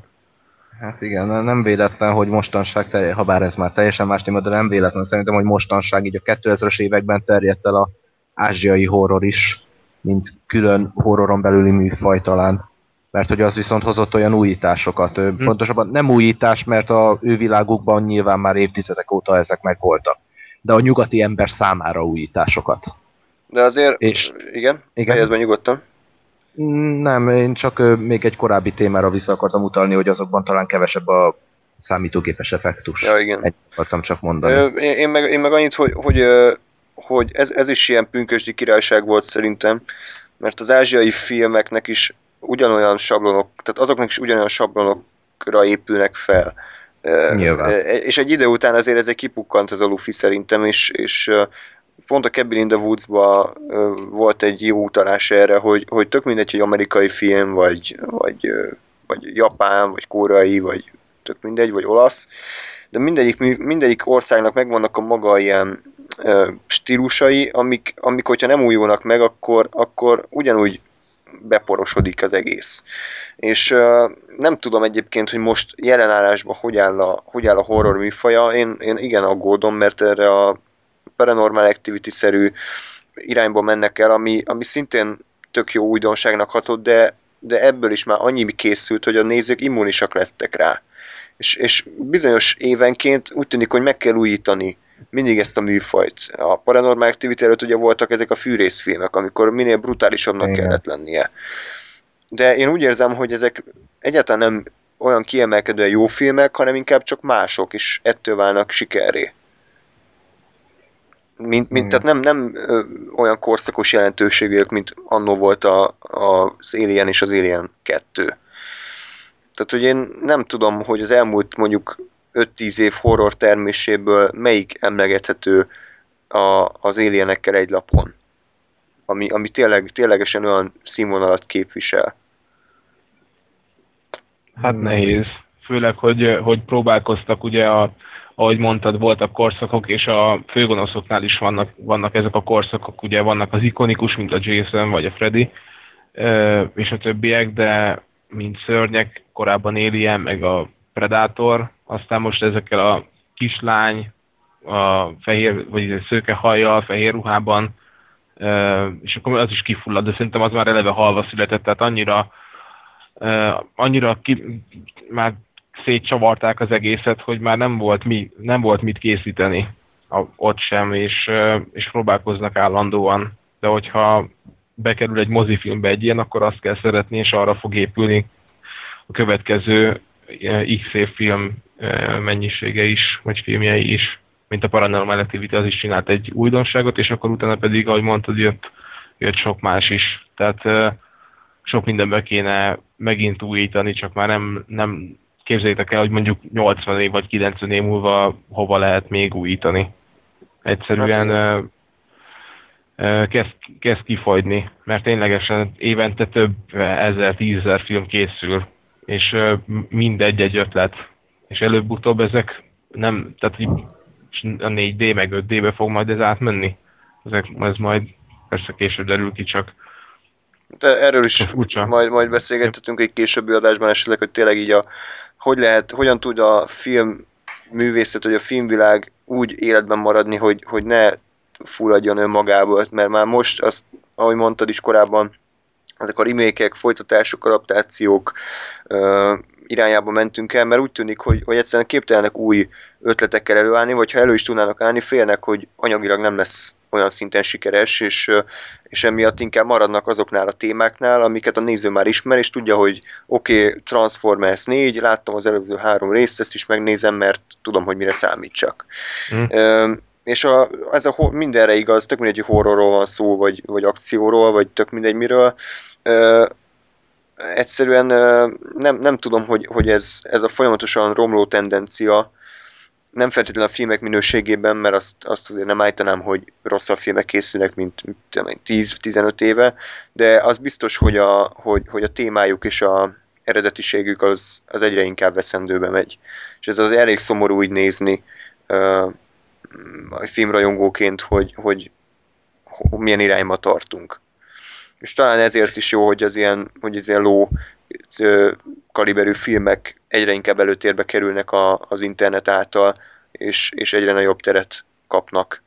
Hát igen, nem véletlen, hogy mostanság, ha bár ez már teljesen más téma, de nem véletlen szerintem, hogy mostanság így a 2000-es években terjedt el a ázsiai horror is, mint külön horroron belüli műfaj talán mert hogy az viszont hozott olyan újításokat. Hm. Pontosabban nem újítás, mert a ő világukban nyilván már évtizedek óta ezek megvoltak. De a nyugati ember számára újításokat. De azért, és, igen, igen. fejezben nyugodtan. Nem, én csak még egy korábbi témára vissza akartam utalni, hogy azokban talán kevesebb a számítógépes effektus. Ja, igen. Egy akartam csak mondani. Én, én, meg, én meg annyit, hogy, hogy, hogy ez, ez is ilyen pünkösdi királyság volt szerintem, mert az ázsiai filmeknek is ugyanolyan sablonok, tehát azoknak is ugyanolyan sablonokra épülnek fel. Nyilván. És egy idő után azért ez egy kipukkant ez a Luffy szerintem, és, és pont a Cabin in the woods volt egy jó utalás erre, hogy, hogy tök mindegy, hogy amerikai film, vagy, vagy, vagy japán, vagy koreai, vagy tök mindegy, vagy olasz, de mindegyik, mindegyik országnak megvannak a maga ilyen stílusai, amik, amik hogyha nem újulnak meg, akkor, akkor ugyanúgy beporosodik az egész. És uh, nem tudom egyébként, hogy most jelenállásban hogy áll a, hogy áll a horror műfaja. Én, én igen aggódom, mert erre a paranormal activity-szerű irányba mennek el, ami, ami szintén tök jó újdonságnak hatott, de, de ebből is már annyi készült, hogy a nézők immunisak lesztek rá. És, és bizonyos évenként úgy tűnik, hogy meg kell újítani mindig ezt a műfajt. A Paranormal Activity előtt ugye voltak ezek a fűrészfilmek, amikor minél brutálisabbnak Igen. kellett lennie. De én úgy érzem, hogy ezek egyáltalán nem olyan kiemelkedően jó filmek, hanem inkább csak mások, és ettől válnak sikerré. Mint, mint, tehát nem, nem ö, olyan korszakos jelentőségűek, mint annó volt a, a, az Alien és az Alien 2. Tehát, hogy én nem tudom, hogy az elmúlt mondjuk 5-10 év horror terméséből melyik emlegethető a, az alienekkel egy lapon, ami, ami tényleg, ténylegesen olyan színvonalat képvisel. Hát nehéz. Főleg, hogy, hogy próbálkoztak ugye a, ahogy mondtad, voltak korszakok, és a főgonoszoknál is vannak, vannak ezek a korszakok, ugye vannak az ikonikus, mint a Jason vagy a Freddy, és a többiek, de mint szörnyek, korábban Alien, meg a Predator, aztán most ezekkel a kislány, a fehér, vagy szőke hajjal, fehér ruhában, és akkor az is kifullad, de szerintem az már eleve halva született, tehát annyira, annyira ki, már szétcsavarták az egészet, hogy már nem volt, mi, nem volt mit készíteni ott sem, és, és próbálkoznak állandóan. De hogyha bekerül egy mozifilmbe egy ilyen, akkor azt kell szeretni, és arra fog épülni a következő X év film mennyisége is, vagy filmjei is, mint a Paranormal Activity, az is csinált egy újdonságot, és akkor utána pedig, ahogy mondtad, jött, jött sok más is. Tehát sok mindenbe kéne megint újítani, csak már nem, nem képzeljétek el, hogy mondjuk 80 év vagy 90 év múlva hova lehet még újítani. Egyszerűen hát, kezd, kezd kifagyni, mert ténylegesen évente több ezer, tízezer film készül, és mindegy egy ötlet. És előbb-utóbb ezek nem, tehát a 4D meg 5D-be fog majd ez átmenni. Ezek, ez majd persze később derül ki, csak de erről is majd, majd beszélgethetünk egy későbbi adásban esetleg, hogy tényleg így a, hogy lehet, hogyan tud a film művészet, vagy a filmvilág úgy életben maradni, hogy, hogy ne fulladjon önmagából, mert már most azt, ahogy mondtad is korábban, ezek a remékek, folytatások, adaptációk irányába mentünk el, mert úgy tűnik, hogy, hogy egyszerűen képtelenek új ötletekkel előállni, vagy ha elő is tudnának állni, félnek, hogy anyagilag nem lesz olyan szinten sikeres, és, és emiatt inkább maradnak azoknál a témáknál, amiket a néző már ismer, és tudja, hogy oké, okay, Transformers 4, láttam az előző három részt, ezt is megnézem, mert tudom, hogy mire számítsak. Mm. és a, ez a mindenre igaz, tök mindegy, hogy horrorról van szó, vagy, vagy akcióról, vagy tök mindegy miről. Ö, egyszerűen nem, nem tudom, hogy, hogy ez, ez a folyamatosan romló tendencia, nem feltétlenül a filmek minőségében, mert azt, azt azért nem állítanám, hogy rosszabb filmek készülnek, mint 10-15 éve, de az biztos, hogy a, hogy, hogy a témájuk és a eredetiségük az, az egyre inkább veszendőbe megy. És ez az elég szomorú úgy nézni uh, filmrajongóként, hogy, hogy milyen irányba tartunk. És talán ezért is jó, hogy az ilyen, hogy az ilyen ló kaliberű filmek egyre inkább előtérbe kerülnek a, az internet által, és, és egyre nagyobb teret kapnak.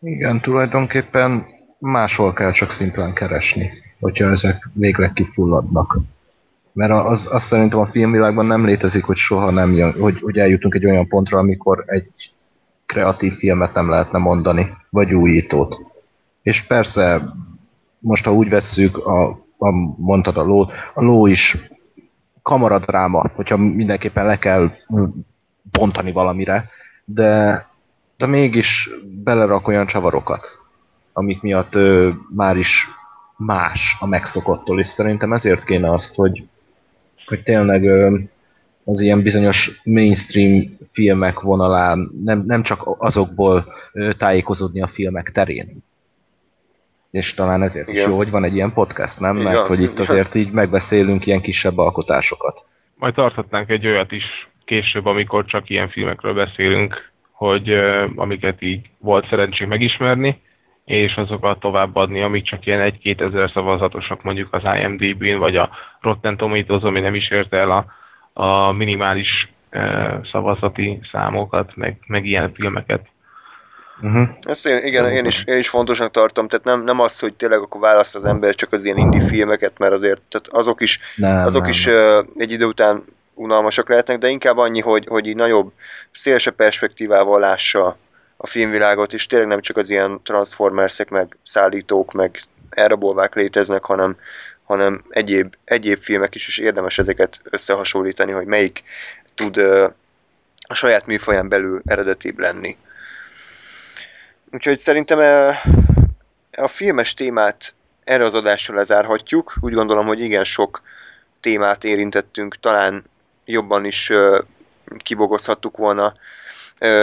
Igen, tulajdonképpen máshol kell csak szimplán keresni, hogyha ezek végleg kifulladnak. Mert az, azt szerintem a filmvilágban nem létezik, hogy soha nem jön, hogy, hogy eljutunk egy olyan pontra, amikor egy kreatív filmet nem lehetne mondani, vagy újítót. És persze, most ha úgy vesszük, a, a, mondtad a ló, a ló is kamaradráma, hogyha mindenképpen le kell bontani valamire, de, de mégis belerak olyan csavarokat, amik miatt ö, már is más a megszokottól, és szerintem ezért kéne azt, hogy, hogy tényleg az ilyen bizonyos mainstream filmek vonalán nem, nem csak azokból tájékozódni a filmek terén. És talán ezért Igen. is jó, hogy van egy ilyen podcast, nem? Igen. Mert hogy itt azért így megbeszélünk ilyen kisebb alkotásokat. Majd tarthatnánk egy olyat is később, amikor csak ilyen filmekről beszélünk, hogy uh, amiket így volt szerencség megismerni, és azokat továbbadni, amik csak ilyen egy-két ezer szavazatosak mondjuk az IMDb-n, vagy a Rotten Tomatoes, ami nem is érte el a, a minimális uh, szavazati számokat, meg, meg ilyen filmeket. Uh-huh. Ezt én, igen, én is, én is fontosnak tartom, tehát nem, nem az, hogy tényleg akkor választ az ember csak az ilyen indie filmeket, mert azért tehát azok is, nem, azok nem. is uh, egy idő után unalmasak lehetnek, de inkább annyi, hogy, hogy így nagyobb, szélesebb perspektívával lássa a filmvilágot, és tényleg nem csak az ilyen transformersek, meg szállítók, meg elrabolvák léteznek, hanem, hanem egyéb, egyéb filmek is, és érdemes ezeket összehasonlítani, hogy melyik tud uh, a saját műfaján belül eredetibb lenni. Úgyhogy szerintem a filmes témát erre az adásra lezárhatjuk. Úgy gondolom, hogy igen sok témát érintettünk, talán jobban is kibogozhattuk volna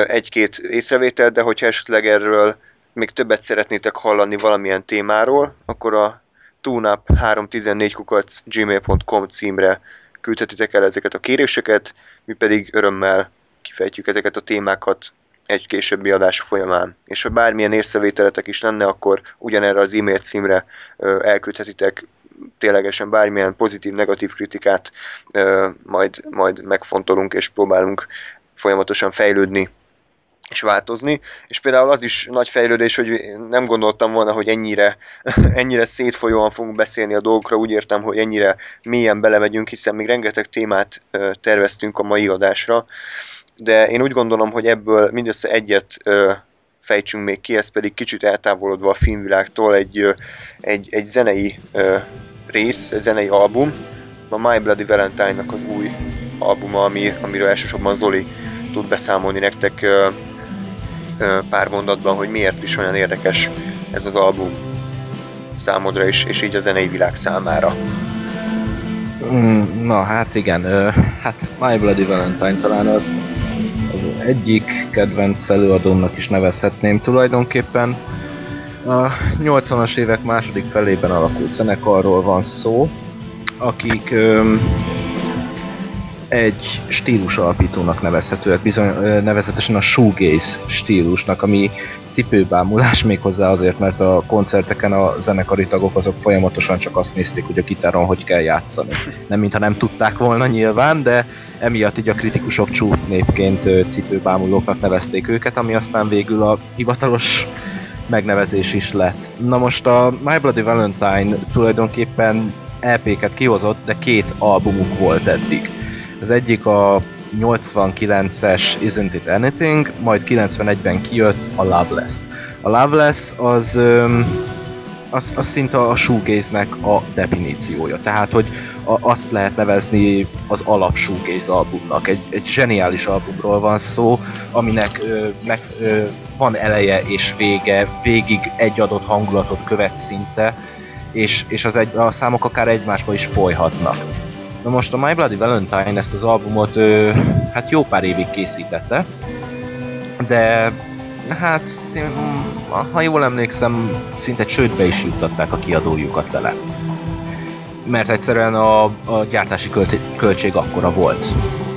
egy-két észrevételt, de hogyha esetleg erről még többet szeretnétek hallani valamilyen témáról, akkor a tunap 314 kukac gmail.com címre küldhetitek el ezeket a kéréseket, mi pedig örömmel kifejtjük ezeket a témákat egy későbbi adás folyamán. És ha bármilyen észrevételetek is lenne, akkor ugyanerre az e-mail címre elküldhetitek ténylegesen bármilyen pozitív, negatív kritikát majd, majd megfontolunk és próbálunk folyamatosan fejlődni és változni, és például az is nagy fejlődés, hogy nem gondoltam volna, hogy ennyire, [laughs] ennyire szétfolyóan fogunk beszélni a dolgokra, úgy értem, hogy ennyire mélyen belemegyünk, hiszen még rengeteg témát terveztünk a mai adásra, de én úgy gondolom, hogy ebből mindössze egyet fejtsünk még ki, ez pedig kicsit eltávolodva a filmvilágtól egy, egy, egy zenei rész, egy zenei album, a My Bloody Valentine-nak az új albuma, ami, amiről elsősorban Zoli tud beszámolni nektek pár mondatban, hogy miért is olyan érdekes ez az album számodra is, és így a zenei világ számára. Mm, na hát igen, hát My Bloody Valentine talán az, az egyik kedvenc előadómnak is nevezhetném tulajdonképpen. A 80-as évek második felében alakult zenekarról van szó, akik egy stílus alapítónak nevezhetőek, bizony, nevezetesen a shoegaze stílusnak, ami cipőbámulás méghozzá azért, mert a koncerteken a zenekari tagok azok folyamatosan csak azt nézték, hogy a gitáron hogy kell játszani. Nem mintha nem tudták volna nyilván, de emiatt így a kritikusok csúf névként cipőbámulóknak nevezték őket, ami aztán végül a hivatalos megnevezés is lett. Na most a My Bloody Valentine tulajdonképpen EP-ket kihozott, de két albumuk volt eddig. Az egyik a 89-es Isn't It Anything, majd 91-ben kijött a Loveless. A Loveless az, az, az szinte a shoegaze-nek a definíciója. Tehát, hogy a, azt lehet nevezni az alap shoegaze albumnak. Egy, egy zseniális albumról van szó, aminek ö, meg, ö, van eleje és vége, végig egy adott hangulatot követ szinte, és, és az egy, a számok akár egymásba is folyhatnak. Na most a My Bloody Valentine ezt az albumot ö, hát jó pár évig készítette, de hát ha jól emlékszem, szinte csődbe is juttatták a kiadójukat vele. Mert egyszerűen a, a gyártási költség akkora volt.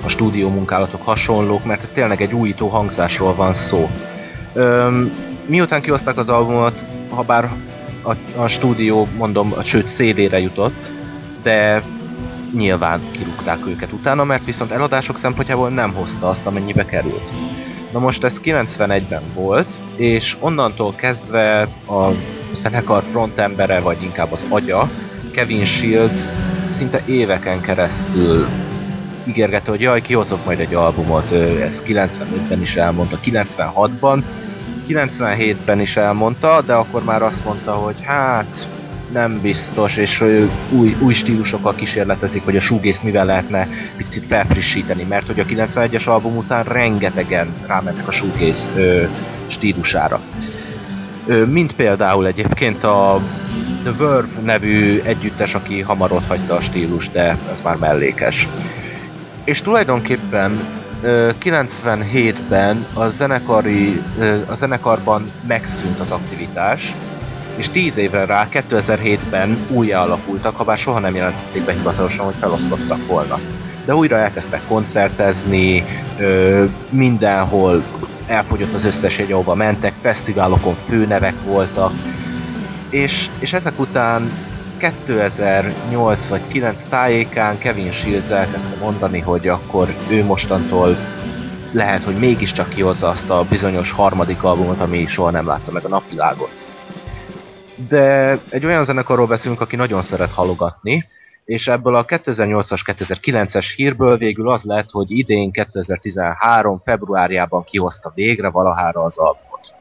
A stúdió munkálatok hasonlók, mert tényleg egy újító hangzásról van szó. Öm, miután kihozták az albumot, ha bár a, a stúdió, mondom, a sőt CD-re jutott, de nyilván kirúgták őket utána, mert viszont eladások szempontjából nem hozta azt, amennyibe került. Na most ez 91-ben volt, és onnantól kezdve a zenekar frontembere, vagy inkább az agya, Kevin Shields szinte éveken keresztül ígérgette, hogy jaj, kihozok majd egy albumot, ez 95-ben is elmondta, 96-ban, 97-ben is elmondta, de akkor már azt mondta, hogy hát nem biztos, és új, új stílusokkal kísérletezik, hogy a shoegaze mivel lehetne picit felfrissíteni, mert hogy a 91-es album után rengetegen rámentek a ö, stílusára. Ö, mint például egyébként a The Verve nevű együttes, aki hamar hagyta a stílus, de ez már mellékes. És tulajdonképpen 97-ben a, zenekari, a zenekarban megszűnt az aktivitás, és 10 évre rá 2007-ben újra alakultak, ha bár soha nem jelentették be hivatalosan, hogy feloszlottak volna. De újra elkezdtek koncertezni, mindenhol elfogyott az összes egy, ahova mentek, fesztiválokon főnevek voltak, és, és ezek után 2008 vagy 9 tájékán Kevin Shields elkezdte mondani, hogy akkor ő mostantól lehet, hogy mégiscsak kihozza azt a bizonyos harmadik albumot, ami soha nem látta meg a napvilágot. De egy olyan zenekarról beszélünk, aki nagyon szeret halogatni, és ebből a 2008-as, 2009-es hírből végül az lett, hogy idén 2013. februárjában kihozta végre valahára az albumot.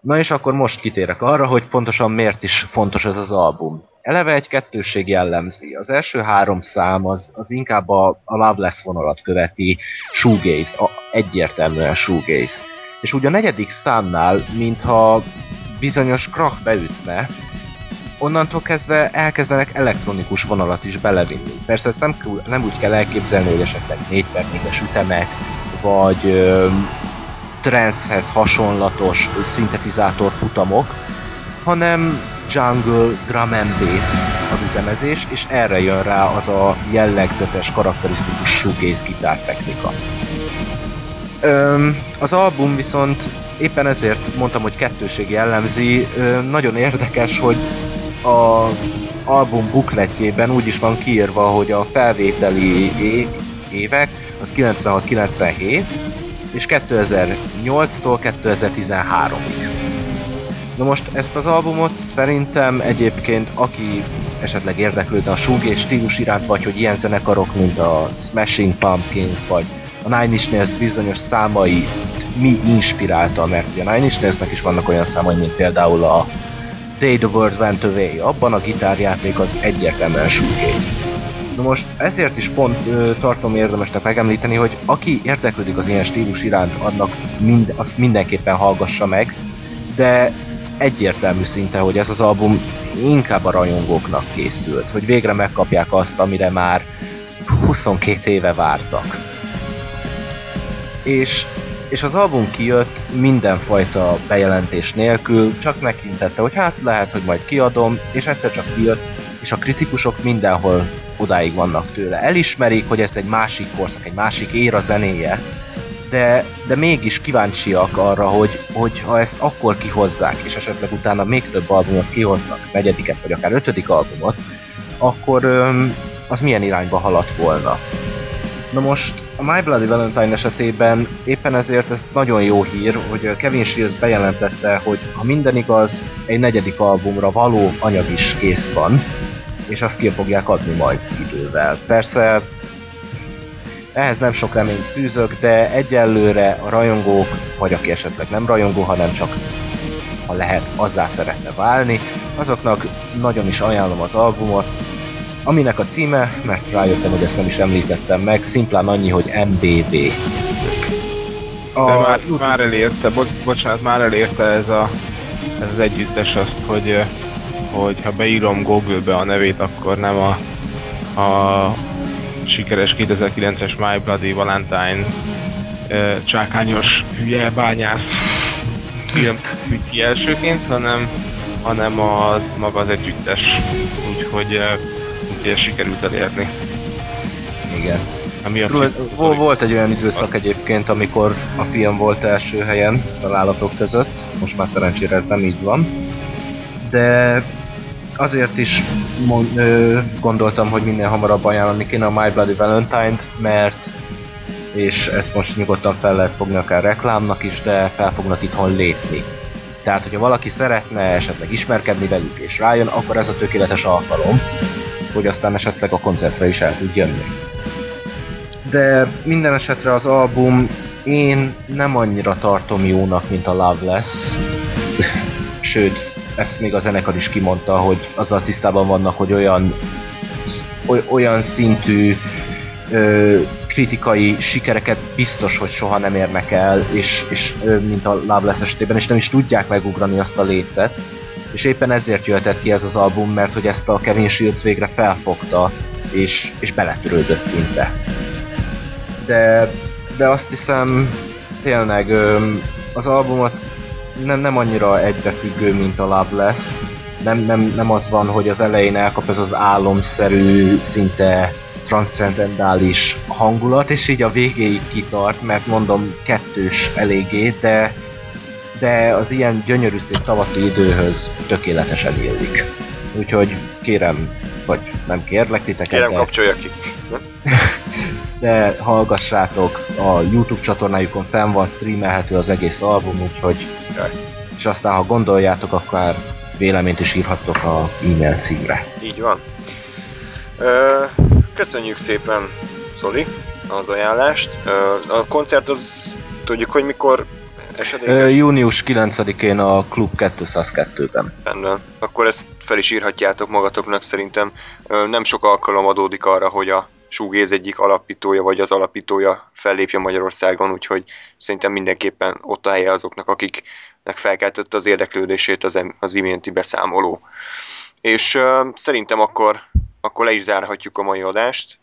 Na és akkor most kitérek arra, hogy pontosan miért is fontos ez az album. Eleve egy kettősség jellemzi. Az első három szám az, az inkább a, a Loveless vonalat követi, shoegaze, a, egyértelműen shoegaze. És úgy a negyedik számnál, mintha bizonyos krach beütne, onnantól kezdve elkezdenek elektronikus vonalat is belevinni. Persze ezt nem, nem úgy kell elképzelni, hogy esetleg 4 per 4 ütemek, vagy ö, trancehez hasonlatos szintetizátor futamok, hanem jungle, drum and bass az ütemezés, és erre jön rá az a jellegzetes, karakterisztikus shoegaze gitártechnika. Öm, az album viszont éppen ezért mondtam, hogy kettőség jellemzi. Nagyon érdekes, hogy a album bukletjében úgy is van kiírva, hogy a felvételi évek az 96-97, és 2008-tól 2013-ig. Na most ezt az albumot szerintem egyébként aki esetleg érdeklődne a és stílus iránt, vagy hogy ilyen zenekarok, mint a Smashing Pumpkins, vagy a Nine Inch Nails bizonyos számai mi inspirálta, mert ugye Nine Inch Nailsnek is vannak olyan számai, mint például a Day the World Went Away. Abban a gitárjáték az egyértelműen shoegaze. Na most ezért is pont ö, tartom érdemesnek megemlíteni, hogy aki érdeklődik az ilyen stílus iránt, annak mind, azt mindenképpen hallgassa meg, de egyértelmű szinte, hogy ez az album inkább a rajongóknak készült, hogy végre megkapják azt, amire már 22 éve vártak. És, és az album kijött mindenfajta bejelentés nélkül, csak megintette, hogy hát lehet, hogy majd kiadom, és egyszer csak kijött, és a kritikusok mindenhol odáig vannak tőle. Elismerik, hogy ez egy másik korszak, egy másik éra zenéje, de, de mégis kíváncsiak arra, hogy, hogy ha ezt akkor kihozzák, és esetleg utána még több albumot kihoznak, negyediket vagy akár ötödik albumot, akkor öm, az milyen irányba haladt volna. Na most a My Bloody Valentine esetében éppen ezért ez nagyon jó hír, hogy Kevin Shields bejelentette, hogy ha minden igaz, egy negyedik albumra való anyag is kész van, és azt ki fogják adni majd idővel. Persze ehhez nem sok reményt fűzök, de egyelőre a rajongók, vagy aki esetleg nem rajongó, hanem csak ha lehet, azzá szeretne válni, azoknak nagyon is ajánlom az albumot, aminek a címe, mert rájöttem, hogy ezt nem is említettem meg, szimplán annyi, hogy MBB. A... De már, már elérte, bo bocsánat, már elérte ez, a, ez az együttes azt, hogy, hogy ha beírom Google-be a nevét, akkor nem a, a sikeres 2009-es My Bloody Valentine csákányos hülye bányász film ki elsőként, hanem, hanem a, maga az együttes. Úgyhogy, ezt sikerült elérni. Igen. Ami a volt, film, volt egy olyan időszak egyébként, amikor a film volt első helyen találatok között, most már szerencsére ez nem így van. De azért is gondoltam, hogy minél hamarabb ajánlani kéne a My Bloody Valentine-t, mert és ezt most nyugodtan fel lehet fogni akár reklámnak is, de fel fognak itthon lépni. Tehát, hogyha valaki szeretne esetleg ismerkedni velük és rájön, akkor ez a tökéletes alkalom, hogy aztán esetleg a koncertre is el tud jönni. De minden esetre az album én nem annyira tartom jónak, mint a Loveless. [laughs] Sőt, ezt még a zenekar is kimondta, hogy azzal tisztában vannak, hogy olyan, olyan szintű ö, kritikai sikereket biztos, hogy soha nem érnek el, és, és mint a Loveless esetében, és nem is tudják megugrani azt a lécet. És éppen ezért jöhetett ki ez az album, mert hogy ezt a Kevin Shields végre felfogta, és, és beletörődött szinte. De, de azt hiszem, tényleg az albumot nem, nem annyira egybefüggő, mint a Love lesz. Nem, nem, nem az van, hogy az elején elkap ez az álomszerű, szinte transzcendentális hangulat, és így a végéig kitart, mert mondom, kettős eléggé, de, de az ilyen gyönyörű szép tavaszi időhöz tökéletesen illik. Úgyhogy kérem, vagy nem kérlek titeket, Kérem, de... kapcsolja ki. [laughs] de hallgassátok, a YouTube csatornájukon fenn van, streamelhető az egész album, úgyhogy és aztán ha gondoljátok, akkor véleményt is írhattok a e-mail címre. Így van. köszönjük szépen, Zoli, az ajánlást. a koncert az tudjuk, hogy mikor esedékes? június 9-én a Klub 202-ben. Rendben. Akkor ezt fel is írhatjátok magatoknak szerintem. nem sok alkalom adódik arra, hogy a Shoegaze egyik alapítója, vagy az alapítója fellépje Magyarországon, úgyhogy szerintem mindenképpen ott a helye azoknak, akiknek felkeltette az érdeklődését az, az iménti beszámoló. És uh, szerintem akkor, akkor le is zárhatjuk a mai adást.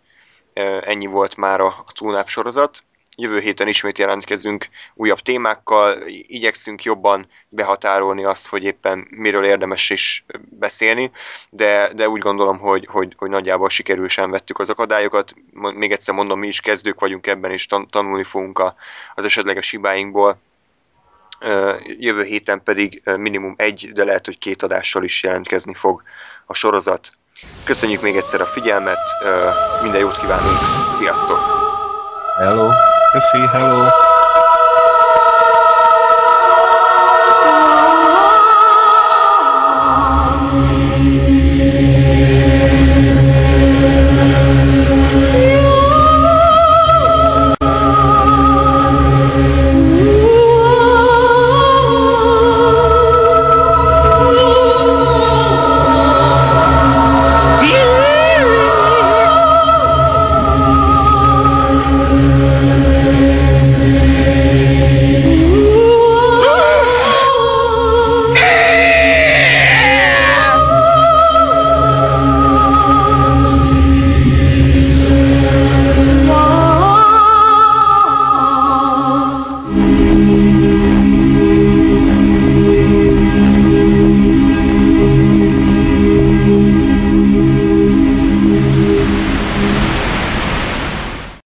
Uh, ennyi volt már a, a túlnáp sorozat. Jövő héten ismét jelentkezünk újabb témákkal, igyekszünk jobban behatárolni azt, hogy éppen miről érdemes is beszélni, de, de úgy gondolom, hogy, hogy, hogy nagyjából sikerül sem vettük az akadályokat. Még egyszer mondom, mi is kezdők vagyunk ebben, és tan- tanulni fogunk a, az esetleges hibáinkból. Jövő héten pedig minimum egy, de lehet, hogy két adással is jelentkezni fog a sorozat. Köszönjük még egyszer a figyelmet, minden jót kívánunk, sziasztok! Hello. You see, hello.